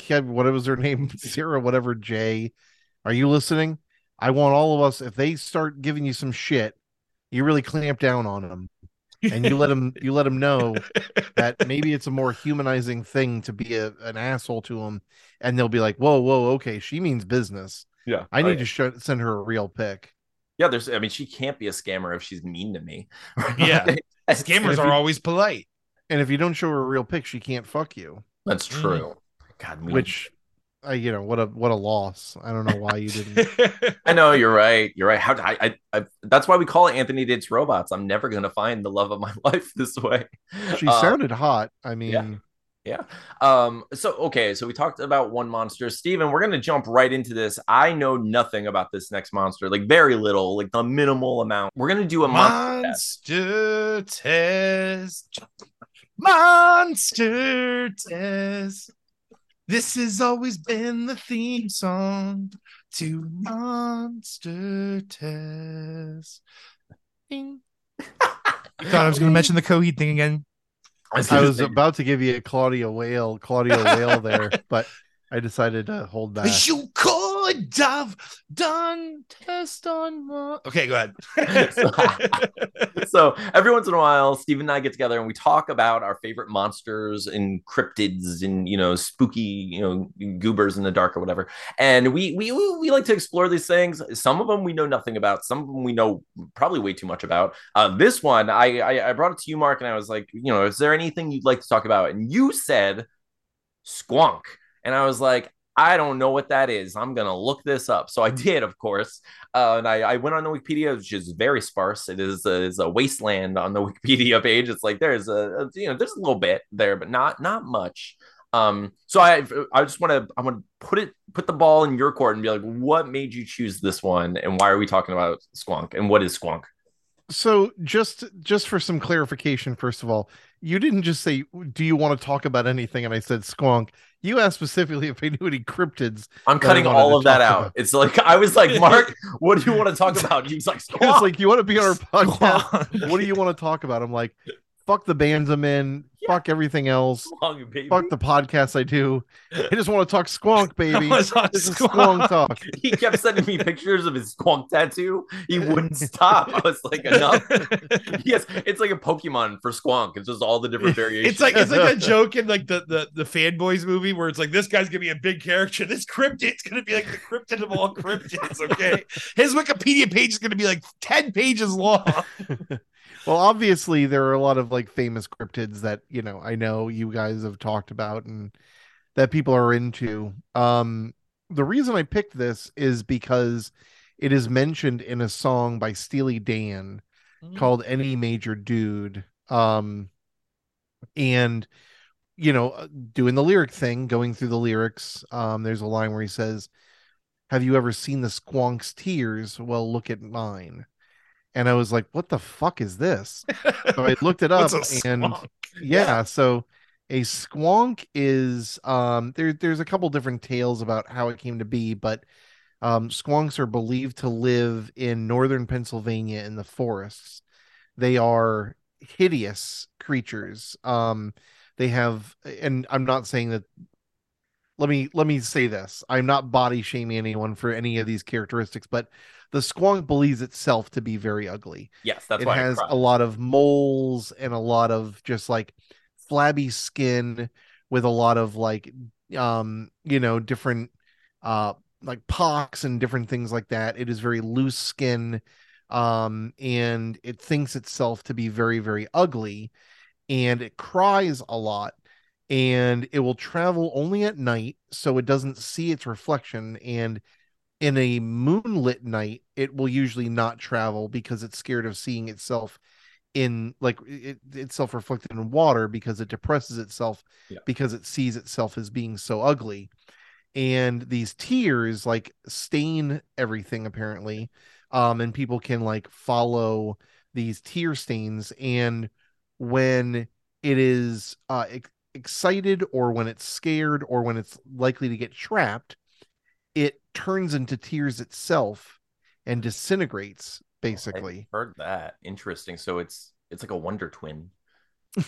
what was her name, Sarah, whatever Jay. Are you listening? I want all of us. If they start giving you some shit, you really clamp down on them, and you let them. You let them know that maybe it's a more humanizing thing to be a, an asshole to them and they'll be like whoa whoa okay she means business Yeah, i need to show, send her a real pic Yeah, there's. I mean, she can't be a scammer if she's mean to me. Yeah. Scammers are you- always polite. and if you don't show her a real pic she can't fuck you That's mm. true. God, we- which uh, you know what a what a loss. I don't know why you didn't. I know you're right. You're right. How I, I, I that's why we call it Anthony Dates Robots. I'm never gonna find the love of my life this way. She Uh, sounded hot. I mean, Yeah. Um, so okay, so we talked about one monster. Steven, we're gonna jump right into this. I know nothing about this next monster, like very little, like the minimal amount. We're gonna do a monster test. Monster test. Monster test. This has always been the theme song to Monster Test. Ding. I thought I was going to mention the Coheed thing again. I was about to give you a Claudia Whale, Claudia Whale there, but I decided to hold back. You could have done test on. Mon- okay, go ahead. so every once in a while, Steve and I get together and we talk about our favorite monsters and cryptids and you know spooky you know goobers in the dark or whatever. And we we we like to explore these things. Some of them we know nothing about. Some of them we know probably way too much about. Uh, this one I, I I brought it to you, Marc, and I was like, you know, is there anything you'd like to talk about? And you said squonk, and I was like. I don't know what that is. I'm gonna look this up. So I did, of course. Uh, and I, I went on the Wikipedia, which is very sparse. It is a, is a wasteland on the Wikipedia page. It's like there's a, a you know there's a little bit there, but not not much. Um, so I I just want to I want to put it put the ball in your court and be like, what made you choose this one, and why are we talking about Squonk, and what is Squonk? So just just for some clarification, first of all, you didn't just say, "Do you want to talk about anything?" And I said, "Squonk." You asked specifically if I knew any cryptids. I'm cutting all of that out. about. It's like I was like, Marc, what do you want to talk about? He's like, It's Squonk. like you want to be on our podcast. What do you want to talk about? I'm like, fuck the bands I'm in, Yeah. fuck everything else, Squonk, baby. fuck the podcast I do. I just want to talk squonk, baby. I was on This is Squonk. squonk talk. he kept sending me pictures of his squonk tattoo. He wouldn't stop. I was like, enough. yes, it's like a Pokemon for squonk. It's just all the different variations. It's like it's like a joke in like the the the fanboys movie where it's like this guy's gonna be a big character. This cryptid's gonna be like the cryptid of all cryptids. Okay, his Wikipedia page is gonna be like ten pages long. Well, obviously there are a lot of like famous cryptids that, you know, I know you guys have talked about and that people are into. Um the reason I picked this is because it is mentioned in a song by Steely Dan called Any Major Dude. Um and you know, uh, doing the lyric thing, going through the lyrics, um there's a line where he says, "Have you ever seen the squonk's tears? Well, look at mine." And I was like, "What the fuck is this?" So I looked it up and squonk? yeah, so a squonk is um there there's a couple different tales about how it came to be, but um squonks are believed to live in northern Pennsylvania in the forests. They are hideous creatures. Um they have and I'm not saying that let me let me say this. I'm not body shaming anyone for any of these characteristics, but the squonk believes itself to be very ugly. Yes, that's it why I has a lot of moles and a lot of just like flabby skin with a lot of like um you know different uh like pox and different things like that. It is very loose skin um and it thinks itself to be very very ugly and it cries a lot and it will travel only at night so it doesn't see its reflection. And in a moonlit night it will usually not travel because it's scared of seeing itself in like it, itself reflected in water because it depresses itself Yeah. because it sees itself as being so ugly. And these tears like stain everything apparently. Um and people can like follow these tear stains. And when it is uh excited or when it's scared or when it's likely to get trapped it turns into tears itself and disintegrates basically Heard that. Interesting. So it's it's like a wonder twin.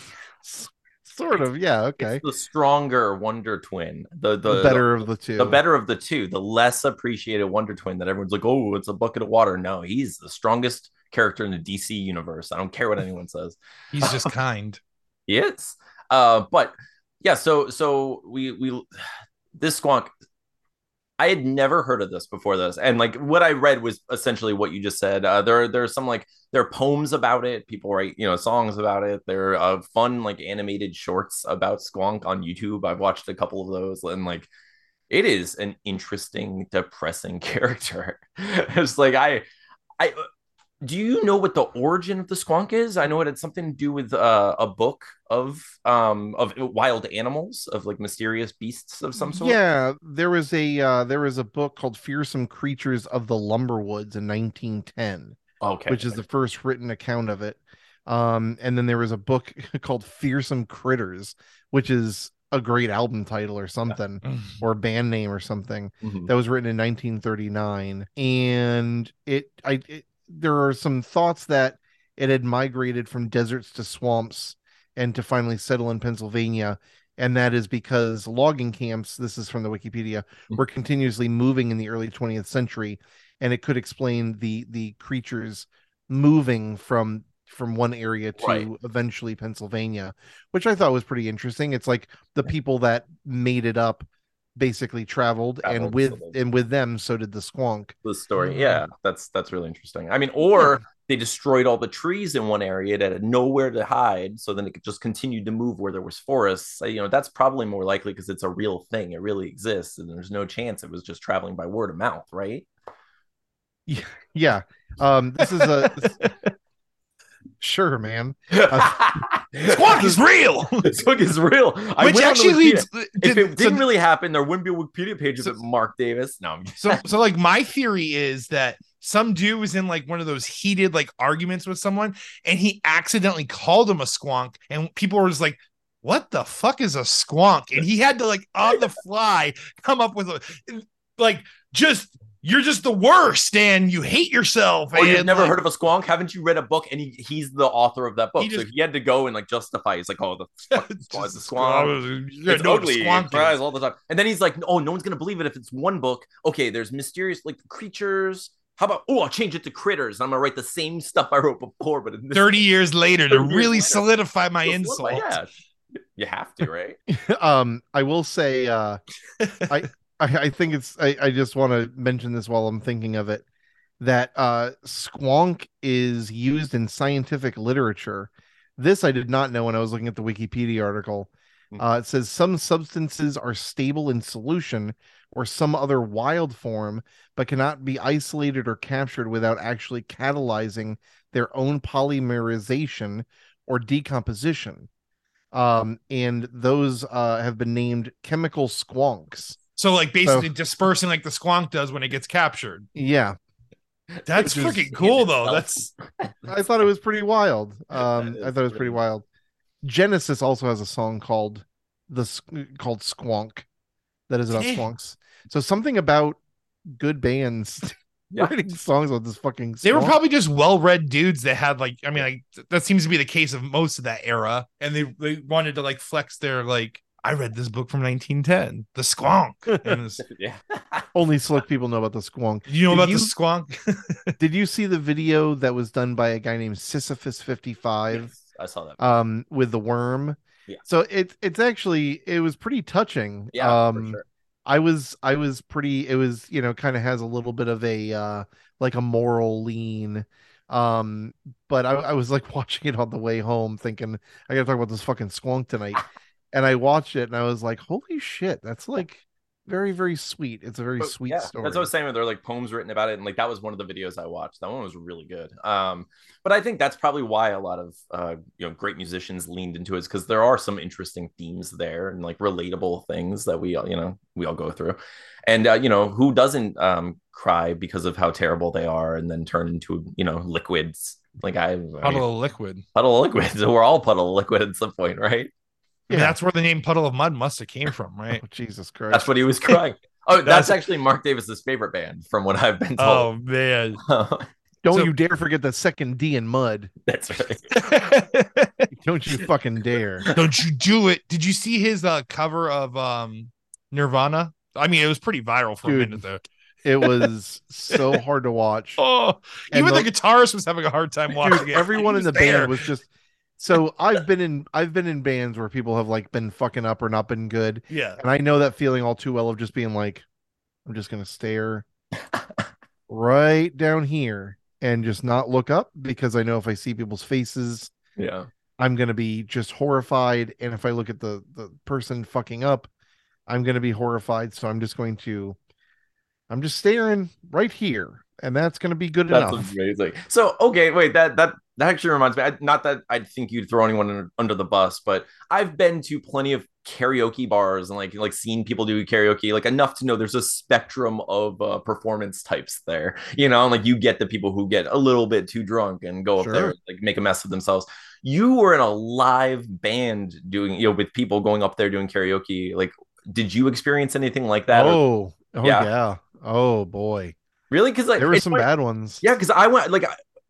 Sort of yeah okay It's the stronger wonder twin. The the, the better of the two the better of the two, the less appreciated Wonder Twin that everyone's like, oh, it's a bucket of water. No, he's the strongest character in the DC universe. I don't care what anyone says. He's just kind. He is. Uh, but yeah, so so we we this squonk. I had never heard of this before this, and like what I read was essentially what you just said. Uh, there, there are some like there are poems about it. People write, you know, songs about it. There are uh, fun like animated shorts about Squonk on YouTube. I've watched a couple of those, and like it is an interesting, depressing character. it's like I, I do you know what the origin of the squonk is? I know it had something to do with uh, a book of um of wild animals of like mysterious beasts of some sort. Yeah, there was a uh, there was a book called Fearsome Creatures of the Lumberwoods in 1910. Okay, which is the first written account of it. Um, and then there was a book called Fearsome Critters, which is a great album title or something Mm. or band name or something Mhm. that was written in 1939 and it i it, there are some thoughts that it had migrated from deserts to swamps and to finally settle in Pennsylvania and that is because logging camps this is from the wikipedia Mhm. were continuously moving in the early 20th century and it could explain the the creatures moving from from one area to Right. eventually Pennsylvania which I thought was pretty interesting it's like the people that made it up basically traveled, and with so and with them so did the squonk the story. Mm. Yeah, that's that's really interesting. I mean, or they destroyed all the trees in one area that had nowhere to hide, so then it could just continued to move where there was forests. You know, that's probably more likely because it's a real thing. It really exists, and there's no chance it was just traveling by word of mouth, right? yeah um this is a sure man uh, Squonk is real. This book is real. Which went on the actually leads. Uh, if it so- didn't really happen, there wouldn't be a Wikipedia page of it. Marc Davis. No, I'm so so like my theory is that some dude was in like one of those heated like arguments with someone and he accidentally called him a squonk and people were just like what the fuck is a squonk and he had to like on the fly come up with a like just you're just the worst and you hate yourself Oh, you've never like, heard of a squonk? Haven't you read a book? And he, he's the author of that book, He so he had to go and like justify. He's like, "Oh, the fucking squonk, the just squonk, you it's know ugly, squonk it cries is. all the time." And then he's like, "Oh, no one's gonna believe it if it's one book. Okay, there's mysterious like creatures. How about oh, I'll change it to critters. I'm gonna write the same stuff I wrote before, but in this 30 years later to years really later. solidify my Well, insult Yeah, you have to, right? um i will say uh I, I think it's I, I just want to mention this while I'm thinking of it that uh squonk is used in scientific literature. This I did not know when I was looking at the Wikipedia article. Hmm. Uh, it says some substances are stable in solution or some other wild form, but cannot be isolated or captured without actually catalyzing their own polymerization or decomposition. Um, and those uh, have been named chemical squonks. So like basically dispersing like the squonk does when it gets captured Yeah, that's Which freaking cool though itself. that's I thought it was pretty wild. Um, I thought it was pretty pretty- wild. Genesis also has a song called the called Squonk that is about Yeah. squonks. So something about good bands Yeah. writing songs about this fucking. They were probably just well-read dudes that had like, I mean, like that seems to be the case of most of that era, and they they wanted to like flex their like. I read this book from 1910, The Squonk. And it's- yeah. only slick people know about the Squonk. you know Did about you- the Squonk? Did you see the video that was done by a guy named Sisyphus fifty five? Yes, I saw that. Um, with the worm. Yeah. So it's it's actually it was pretty touching. yeah, um, for sure. I was I was pretty it was you know kind of has a little bit of a uh like a moral lean um but I, I was like watching it on the way home thinking I gotta talk about this fucking squonk tonight and I watched it and I was like holy shit that's like very very sweet it's a very But, sweet yeah, story That's what I was saying. There are like poems written about it, and like that was one of the videos I watched. That one was really good. Um, but I think that's probably why a lot of uh, you know, great musicians leaned into it, because there are some interesting themes there and like relatable things that we all, you know, we all go through. And uh, you know, who doesn't um cry because of how terrible they are, and then turn into you know liquids? Like I, I mean, Puddle of liquid. puddle of liquids. We're all puddle of liquid at some point, right? I mean, Yeah. that's where the name Puddle of Mudd must have came from, right? oh, Jesus Christ That's what he was crying. Oh, that's, That's- actually Marc Davis's favorite band, from what I've been told. oh man. don't so- you dare forget the second D in mud that's right. don't you fucking dare Don't you do it. Did you see his uh cover of um Nirvana? I mean, it was pretty viral for Dude. a minute there. it was so hard to watch Oh, And even the, the- guitarist was having a hard time watching Dude, it. everyone in the there. band was just so I've been in I've been in bands where people have like been fucking up or not been good. yeah. And I know that feeling all too well of just being like, I'm just gonna stare right down here and just not look up because I know if I see people's faces, Yeah. I'm gonna be just horrified. And if I look at the the person fucking up, I'm gonna be horrified. So I'm just going to I'm just staring right here, and that's gonna be good That's enough. amazing. So okay, wait, that that that actually reminds me. I, not that I think you'd throw anyone under, under the bus, but I've been to plenty of karaoke bars and like like seen people do karaoke like enough to know there's a spectrum of uh, performance types there you know and like you get the people who get a little bit too drunk and go up there and, like make a mess of themselves you were in a live band doing you know with people going up there doing karaoke like did you experience anything like that Or- Oh, oh Yeah. yeah. Oh boy. really because like There were some funny- bad ones. Yeah, because I went like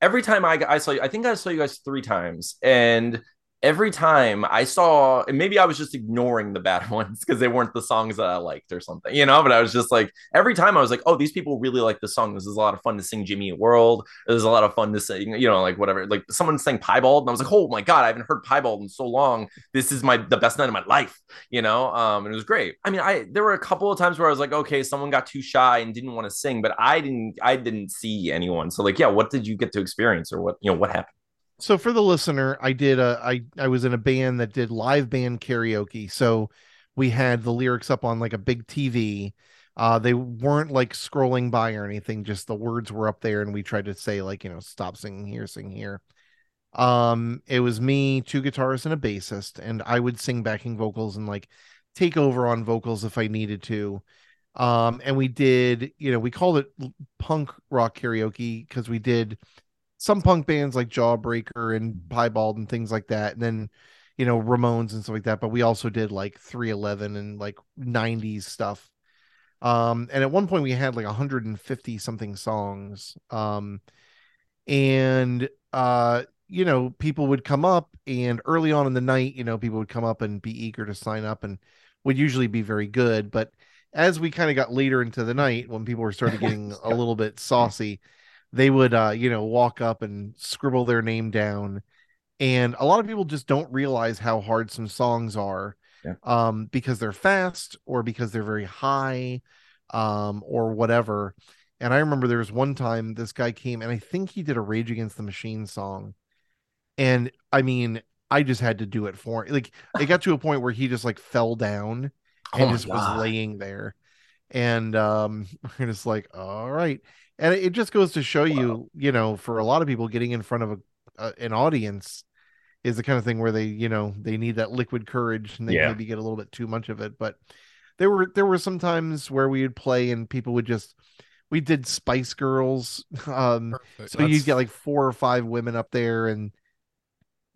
every time I I saw you, I think I saw you guys three times, and every time I saw, and maybe I was just ignoring the bad ones because they weren't the songs that I liked or something, you know. But I was just like, every time I was like, oh, these people really like the song. This is a lot of fun to sing Jimmy World. This is a lot of fun to sing, you know, like whatever. Like someone sang Piebald, and I was like, oh my god, I haven't heard Piebald in so long. This is my the best night of my life, you know. Um, and it was great. I mean, I there were a couple of times where I was like, okay, someone got too shy and didn't want to sing, but I didn't, I didn't see anyone. So like, yeah, what did you get to experience, or what you know, what happened? So for the listener i did a i i was in a band that did live band karaoke. So we had the lyrics up on like a big tv uh they weren't like scrolling by or anything just the words were up there and we tried to say like you know stop singing here sing here. Um it was me two guitarists and a bassist and i would sing backing vocals and like take over on vocals if i needed to. Um and we did you know we called it punk rock karaoke because we did some punk bands like Jawbreaker and Piebald and things like that, and then you know Ramones and stuff like that. But we also did like 311 and like 90s stuff. Um, and at one point we had like 150 something songs. Um, and uh, you know, people would come up, and early on in the night, you know, people would come up and be eager to sign up, and would usually be very good. But as we kind of got later into the night, when people were started getting a little bit saucy, they would uh you know walk up and scribble their name down. And a lot of people just don't realize how hard some songs are Yeah. um because they're fast or because they're very high um or whatever. And i remember there was one time this guy came and i think he did a rage against the machine song. And i mean i just had to do it for like it got to a point where he just like fell down Oh and my just was laying there. And um we're just like all right and it just goes to show you you know for a lot of people getting in front of a, a an audience is the kind of thing where they you know they need that liquid courage and they Yeah. maybe get a little bit too much of it but there were there were some times where we would play and people would just we did spice girls um Perfect. so That's- you'd get like four or five women up there and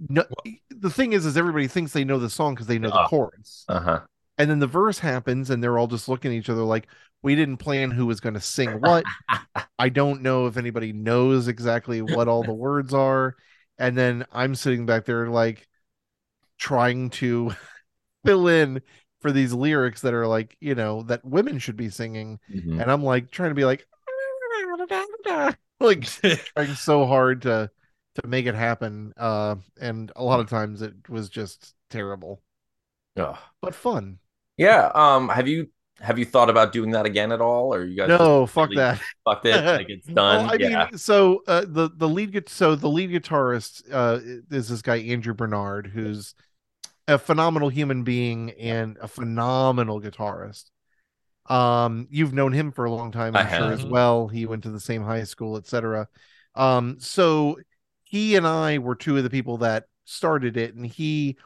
no the thing is is everybody thinks they know the song because they know the chords Uh huh. And then the verse happens and they're all just looking at each other like we didn't plan who was going to sing what. I don't know if anybody knows exactly what all the words are. And then i'm sitting back there like trying to fill in for these lyrics that are like you know that women should be singing. Mhm. and i'm like trying to be like like trying so hard to to make it happen. Uh and a lot of times it was just terrible. Ugh. but fun Yeah. Um. Have you have you thought about doing that again at all, or you guys no fuck really that fucked it? Like it's done. Well, I yeah. mean, so uh, the the lead so the lead guitarist uh, is this guy Andrew Bernard, who's a phenomenal human being and a phenomenal guitarist. Um, you've known him for a long time, I I'm sure have. as well. He went to the same high school, etc. Um, so he and I were two of the people that started it, and he,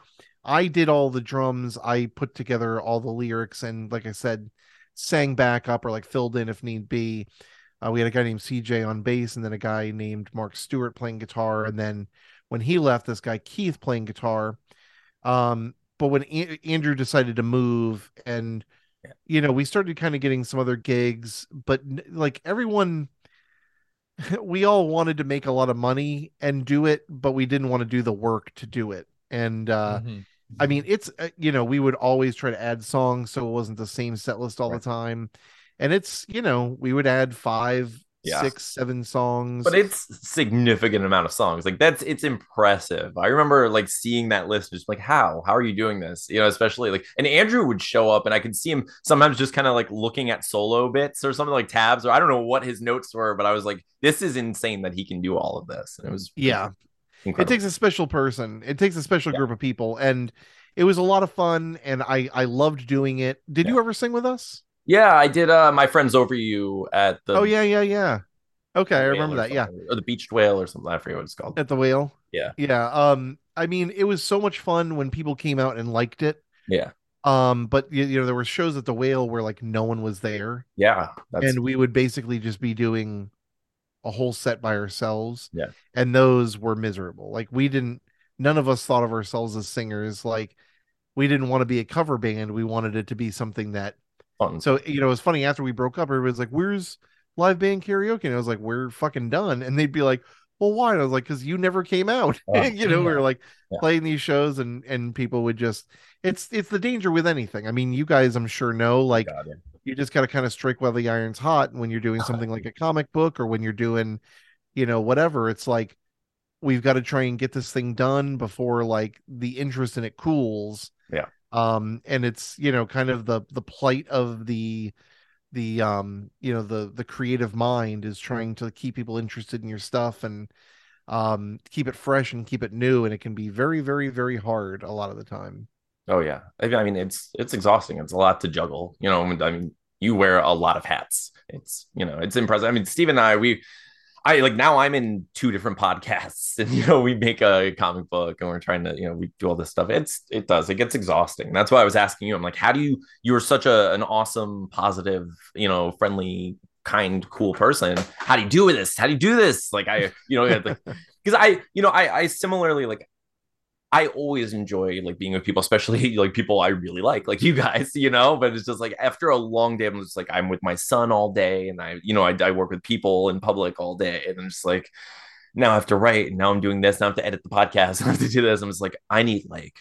I did all the drums, I put together all the lyrics, and like I said, sang back up or like filled in if need be. Uh, we had a guy named CJ on bass, and then a guy named Mark Stewart playing guitar, and then when he left, this guy Keith playing guitar. Um, but when A- Andrew decided to move, and you know, we started kind of getting some other gigs, but n- like everyone, we all wanted to make a lot of money and do it, but we didn't want to do the work to do it. And uh, Mhm. I mean, it's uh, you know, we would always try to add songs so it wasn't the same set list all Right. the time. And it's, you know, we would add five Yeah. six, seven songs. but it's significant amount of songs like that's it's impressive i remember like seeing that list just like how how are you doing this you know especially like and andrew would show up and i could see him sometimes just kind of like looking at solo bits or something like tabs or i don't know what his notes were but i was like this is insane that he can do all of this and it was yeah, it takes a special person. It takes a special Yeah. group of people, and it was a lot of fun. And I I loved doing it. Did you ever sing with us? yeah i did uh my friends over you at the oh yeah, yeah, yeah. Okay, I remember that. Yeah, or the beached whale or something i forget what it's called at the whale. Yeah. yeah. Um, I mean, it was so much fun when people came out and liked it. yeah Um, but you, you know, there were shows at the whale where like no one was there, yeah that's and we would basically just be doing a whole set by ourselves. Yeah. and those were miserable. Like we didn't. None of us thought of ourselves as singers. Like we didn't want to be a cover band. We wanted it to be something that fun So you know, it was funny after we broke up. Everybody's like, "Where's live band karaoke?" And I was like, "We're fucking done." And they'd be like, "Well, why?" And I was like, "Cause you never came out." Oh, you know, we yeah. were like Yeah. playing these shows, and and people would just. It's it's the danger with anything. I mean, you guys, I'm sure know, like. You just gotta kind of strike while the iron's hot. When you're doing something like a comic book, or when you're doing, you know, whatever, it's like we've got to try and get this thing done before like the interest in it cools Yeah. um and it's you know kind of the the plight of the the um you know the the creative mind is trying to keep people interested in your stuff and um keep it fresh and keep it new and it can be very very very hard a lot of the time Oh yeah, I mean it's it's exhausting. It's a lot to juggle. You know, I mean, you wear a lot of hats. It's you know, it's impressive. I mean, Steve and I, we, I like now I'm in two different podcasts, and you know, we make a comic book, and we're trying to you know we do all this stuff. It's it does it gets exhausting. That's why I was asking you. I'm like, how do you? You're such a an awesome, positive, you know, friendly, kind, cool person. How do you do this? How do you do this? Like I, you know, because I, you know, I I similarly like I always enjoy like being with people, especially like people I really like, like you guys, you know. But it's just like after a long day, I'm just like I'm with my son all day, and I, you know, I, I work with people in public all day, and I'm just like now I have to write, and now I'm doing this, now I have to edit the podcast, I have to do this. I'm just like I need like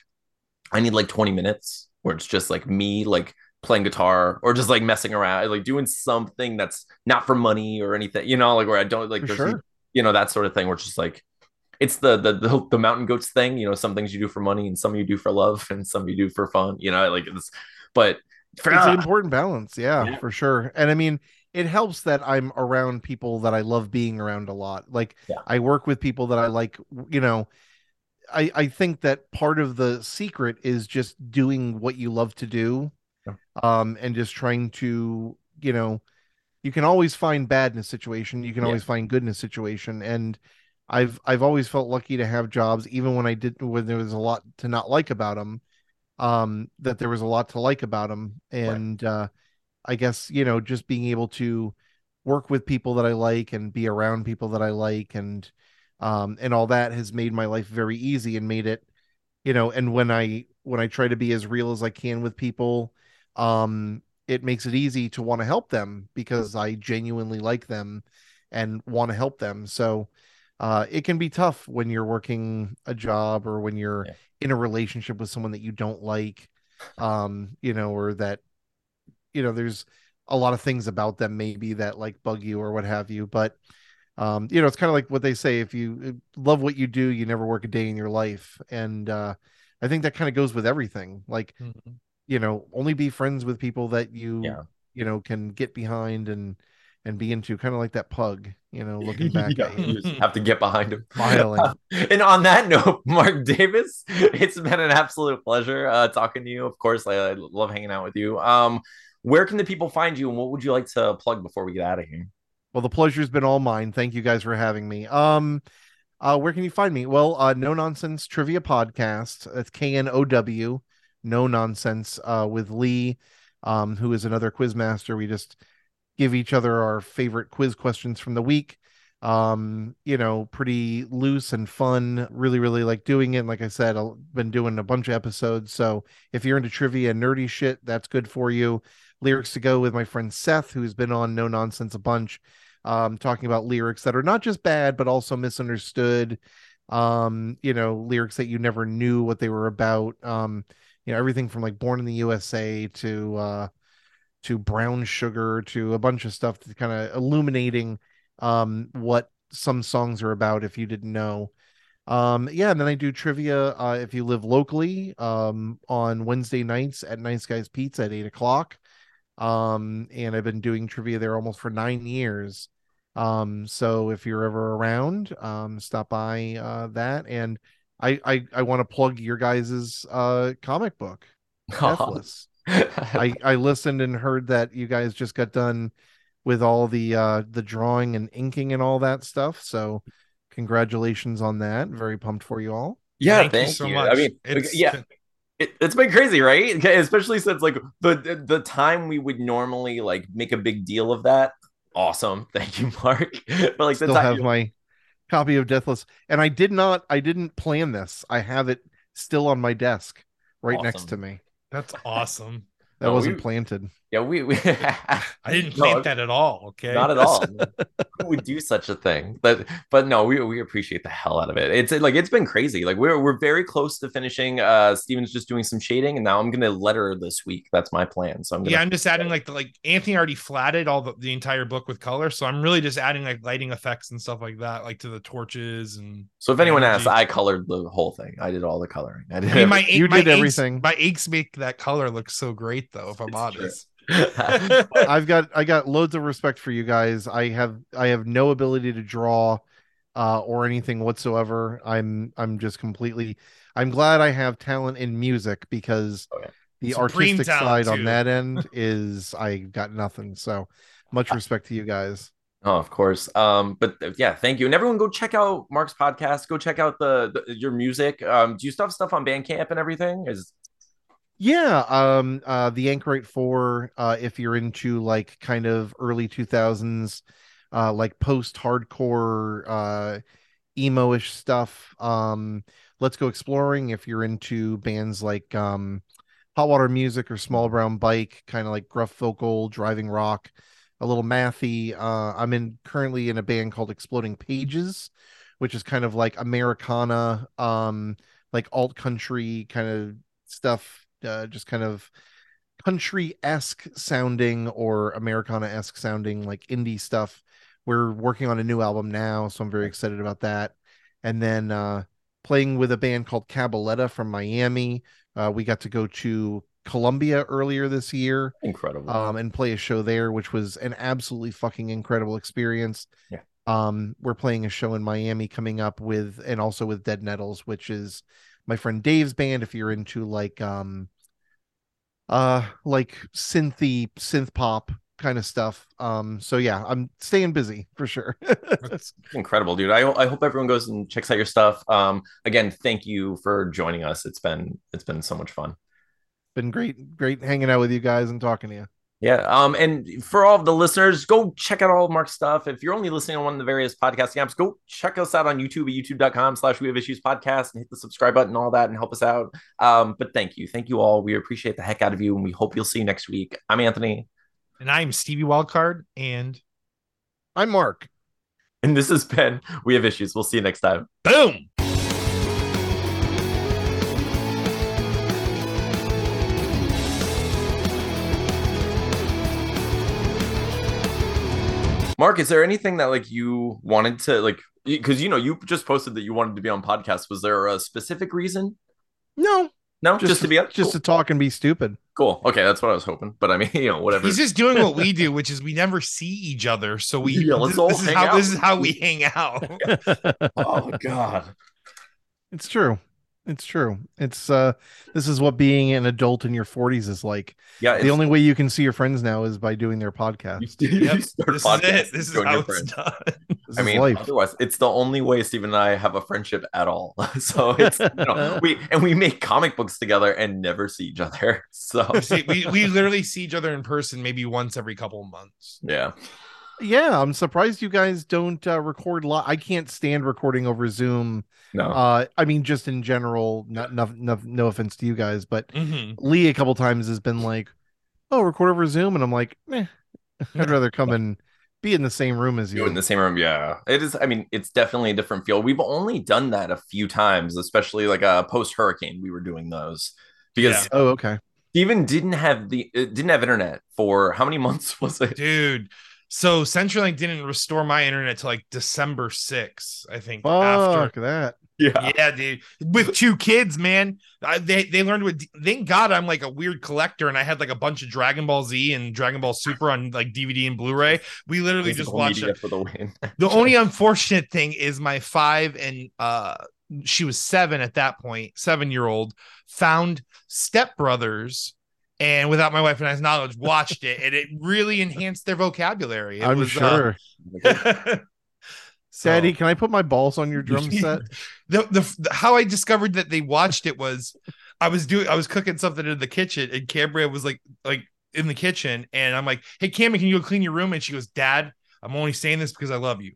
I need like 20 minutes where it's just like me like playing guitar or just like messing around, like doing something that's not for money or anything, you know, like where I don't like there's sure. you know that sort of thing where it's just like it's the, the the the mountain goats thing you know some things you do for money and some you do for love and some you do for fun you know like it's but for it's an ah, important balance yeah, Yeah. for sure and i mean it helps that i'm around people that i love being around a lot like Yeah. i work with people that i like you know i i think that part of the secret is just doing what you love to do Yeah. um and just trying to you know you can always find bad in a situation you can Yeah. always find good in a situation and i've i've always felt lucky to have jobs even when i did when there was a lot to not like about them um that there was a lot to like about them and uh i guess you know just being able to work with people that i like and be around people that i like and um and all that has made my life very easy and made it you know and when i when i try to be as real as i can with people um it makes it easy to want to help them because i genuinely like them and want to help them. So uh it can be tough when you're working a job or when you're Yeah. in a relationship with someone that you don't like um you know or that you know there's a lot of things about them maybe that like bug you or what have you but um you know it's kind of like what they say if you uh, love what you do you never work a day in your life and uh i think that kind of goes with everything like you know only be friends with people that you Yeah. you know can get behind and and be into kind of like that pug you know looking back Yeah, at you you just have to get behind him smiling and on that note marc davis it's been an absolute pleasure uh talking to you of course I, I love hanging out with you um where can the people find you and what would you like to plug before we get out of here Well, the pleasure's been all mine. Thank you guys for having me. Um, uh, where can you find me? Well, uh, Know Nonsense Trivia Podcast. That's K N O W, Know Nonsense, uh, with Lee, um, who is another quiz master. We just give each other our favorite quiz questions from the week. Um, you know, pretty loose and fun. Really, really like doing it. Like I said, I've been doing a bunch of episodes. So if you're into trivia and nerdy shit, that's good for you. Lyrics to go with my friend Seth, who's been on Know Nonsense a bunch um, talking about lyrics that are not just bad but also misunderstood. Um, you know, lyrics that you never knew what they were about. Um, you know, everything from like Born in the USA to uh, to Brown Sugar to a bunch of stuff that's kind of illuminating um, what some songs are about if you didn't know. Um, yeah, and then I do trivia uh, if you live locally um, on Wednesday nights at Nice Guys Pizza at eight o'clock. Um, and I've been doing trivia there almost for nine years. Um, so if you're ever around, um, stop by uh, that. And I I, I want to plug your guys's uh, comic book, Deathless. I I listened and heard that you guys just got done with all the uh the drawing and inking and all that stuff. So congratulations on that. Very pumped for you all. yeah, Thank you so you. much. I mean, It's yeah, it, it's been crazy, right? Especially since like the the time we would normally like make a big deal of that. Awesome, thank you, Marc. But like the Still time have my copy of Deathless. And I did not I didn't plan this. I have it still on my desk right next to me. That's awesome. That No, wasn't we- planted. Yeah, we, we I didn't No, plant that at all. Okay. not at all. Who would do such a thing? But but no, we we appreciate the hell out of it. It's like it's been crazy. Like we're we're very close to finishing. Uh, Steven's just doing some shading, and now I'm gonna letter this week. That's my plan. So I'm gonna Yeah, I'm just adding like the like Anthony already flatted all the, the entire book with color, so I'm really just adding like lighting effects and stuff like that, like to the torches and. So if anyone asks, I colored the whole thing. I did all the coloring. I did. I mean, my You my did inks- everything. My inks make that color look so great, though. If I'm It's true. Honest. I've got I got loads of respect for you guys. I have I have no ability to draw uh or anything whatsoever. I'm I'm just completely I'm glad I have talent in music because Oh, yeah. the Supreme artistic talent, side on that end is I got nothing. So much respect to you guys. Oh, of course. Um, but uh, yeah, thank you. And everyone go check out Marc's podcast. Go check out the, the your music. Um, do you still have stuff on Bandcamp and everything? Is Yeah, um uh the Anchorite 4 uh if you're into like kind of early 2000s uh like post-hardcore uh emo-ish stuff. Um Let's Go Exploring if you're into bands like um Hot Water Music or Small Brown Bike, kind of like gruff vocal, driving rock, a little mathy. Uh I'm in currently in a band called Exploding Pages, which is kind of like Americana, um like alt country kind of stuff, uh, just kind of country esque sounding or Americana esque sounding, like indie stuff. We're working on a new album now, so I'm very excited about that. And then uh, playing with a band called Cabaletta from Miami. Uh, we got to go to Colombia earlier this year incredible. um, and play a show there, which was an absolutely fucking incredible experience. Yeah. Um, we're playing a show in Miami coming up with, and also with Dead Nettles, which is my friend Dave's band. If you're into like, um, uh, like synthy, synth pop kind of stuff. Um, so yeah, I'm staying busy for sure. That's incredible, dude. I, I hope everyone goes and checks out your stuff. Um, again, thank you for joining us. It's been it's been so much fun. Been great, great hanging out with you guys and talking to you. Yeah. Um, and for all of the listeners, go check out all of Marc's stuff. If you're only listening on one of the various podcasting apps, go check us out on YouTube at youtube.com slash we have issues podcast and hit the subscribe button and all that and help us out. Um, but thank you. Thank you all. We appreciate the heck out of you and we hope you'll see you next week. I'm Anthony, And I'm Stevie Wildcard, and I'm Mark. and this has been We Have Issues. We'll see you next time. boom. Marc, is there anything that like you wanted to like because you know you just posted that you wanted to be on podcast. Was there a specific reason? No, No, just, to be up. just cool. to talk and be stupid. cool. Okay, that's what I was hoping. But I mean, you know, whatever. He's just doing what we do, which is we never see each other. So we Yeah, let's this, all this is how out. this is how we hang out. oh God. It's true. It's true. It's uh this is what being an adult in your 40s is like. Yeah. the only way you can see your friends now is by doing their podcast. you, Yep, you start this is it. This is how it's done. This I mean, life. otherwise, it's the only way Steve and I have a friendship at all. so it's you know, we and we make comic books together and never see each other. So See, we, we literally see each other in person maybe once every couple of months. yeah, Yeah, I'm surprised you guys don't uh, record live. I can't stand recording over Zoom. no, Uh I mean just in general, not no, no, no offense to you guys, but Mhm. Lee a couple times has been like, "Oh, record over Zoom." And I'm like, "Eh, I'd rather come and be in the same room as you you." in the same room. Yeah, it is. I mean, it's definitely a different feel. We've only done that a few times, especially like a post hurricane. We were doing those because Yeah. Oh, okay. Steven didn't have the uh, didn't have internet for how many months was it? Dude. So CenturyLink didn't restore my internet till like December 6th, I think. after Fuck that. Yeah. yeah, dude. With two kids, man, I, they they learned what. Thank God, I'm like a weird collector, and I had like a bunch of Dragon Ball Z and Dragon Ball Super on like DVD and Blu-ray. We literally just watched it. for the win. The only unfortunate thing is my five and uh, she was seven at that point, seven year old, found Step Brothers. And without my wife and I's knowledge, watched it, and it really enhanced their vocabulary. It I'm was, uh, sure. so- Daddy, can I put my balls on your drum set? the, the the how I discovered that they watched it was I was doing I was cooking something in the kitchen and Cambria was like like in the kitchen and I'm like, hey Cammy, can you go clean your room? And she goes, Dad, I'm only saying this because I love you.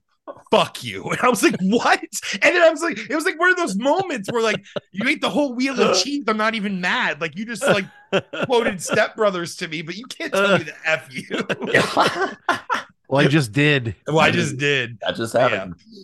Fuck you. And I was like, what? And then I was like, it was like one of those moments where like you ate the whole wheel of cheese. I'm not even mad. Like you just like quoted Step Brothers to me, but you can't tell me to F you. Well, I just did. well, I just did. that just Yeah. happened.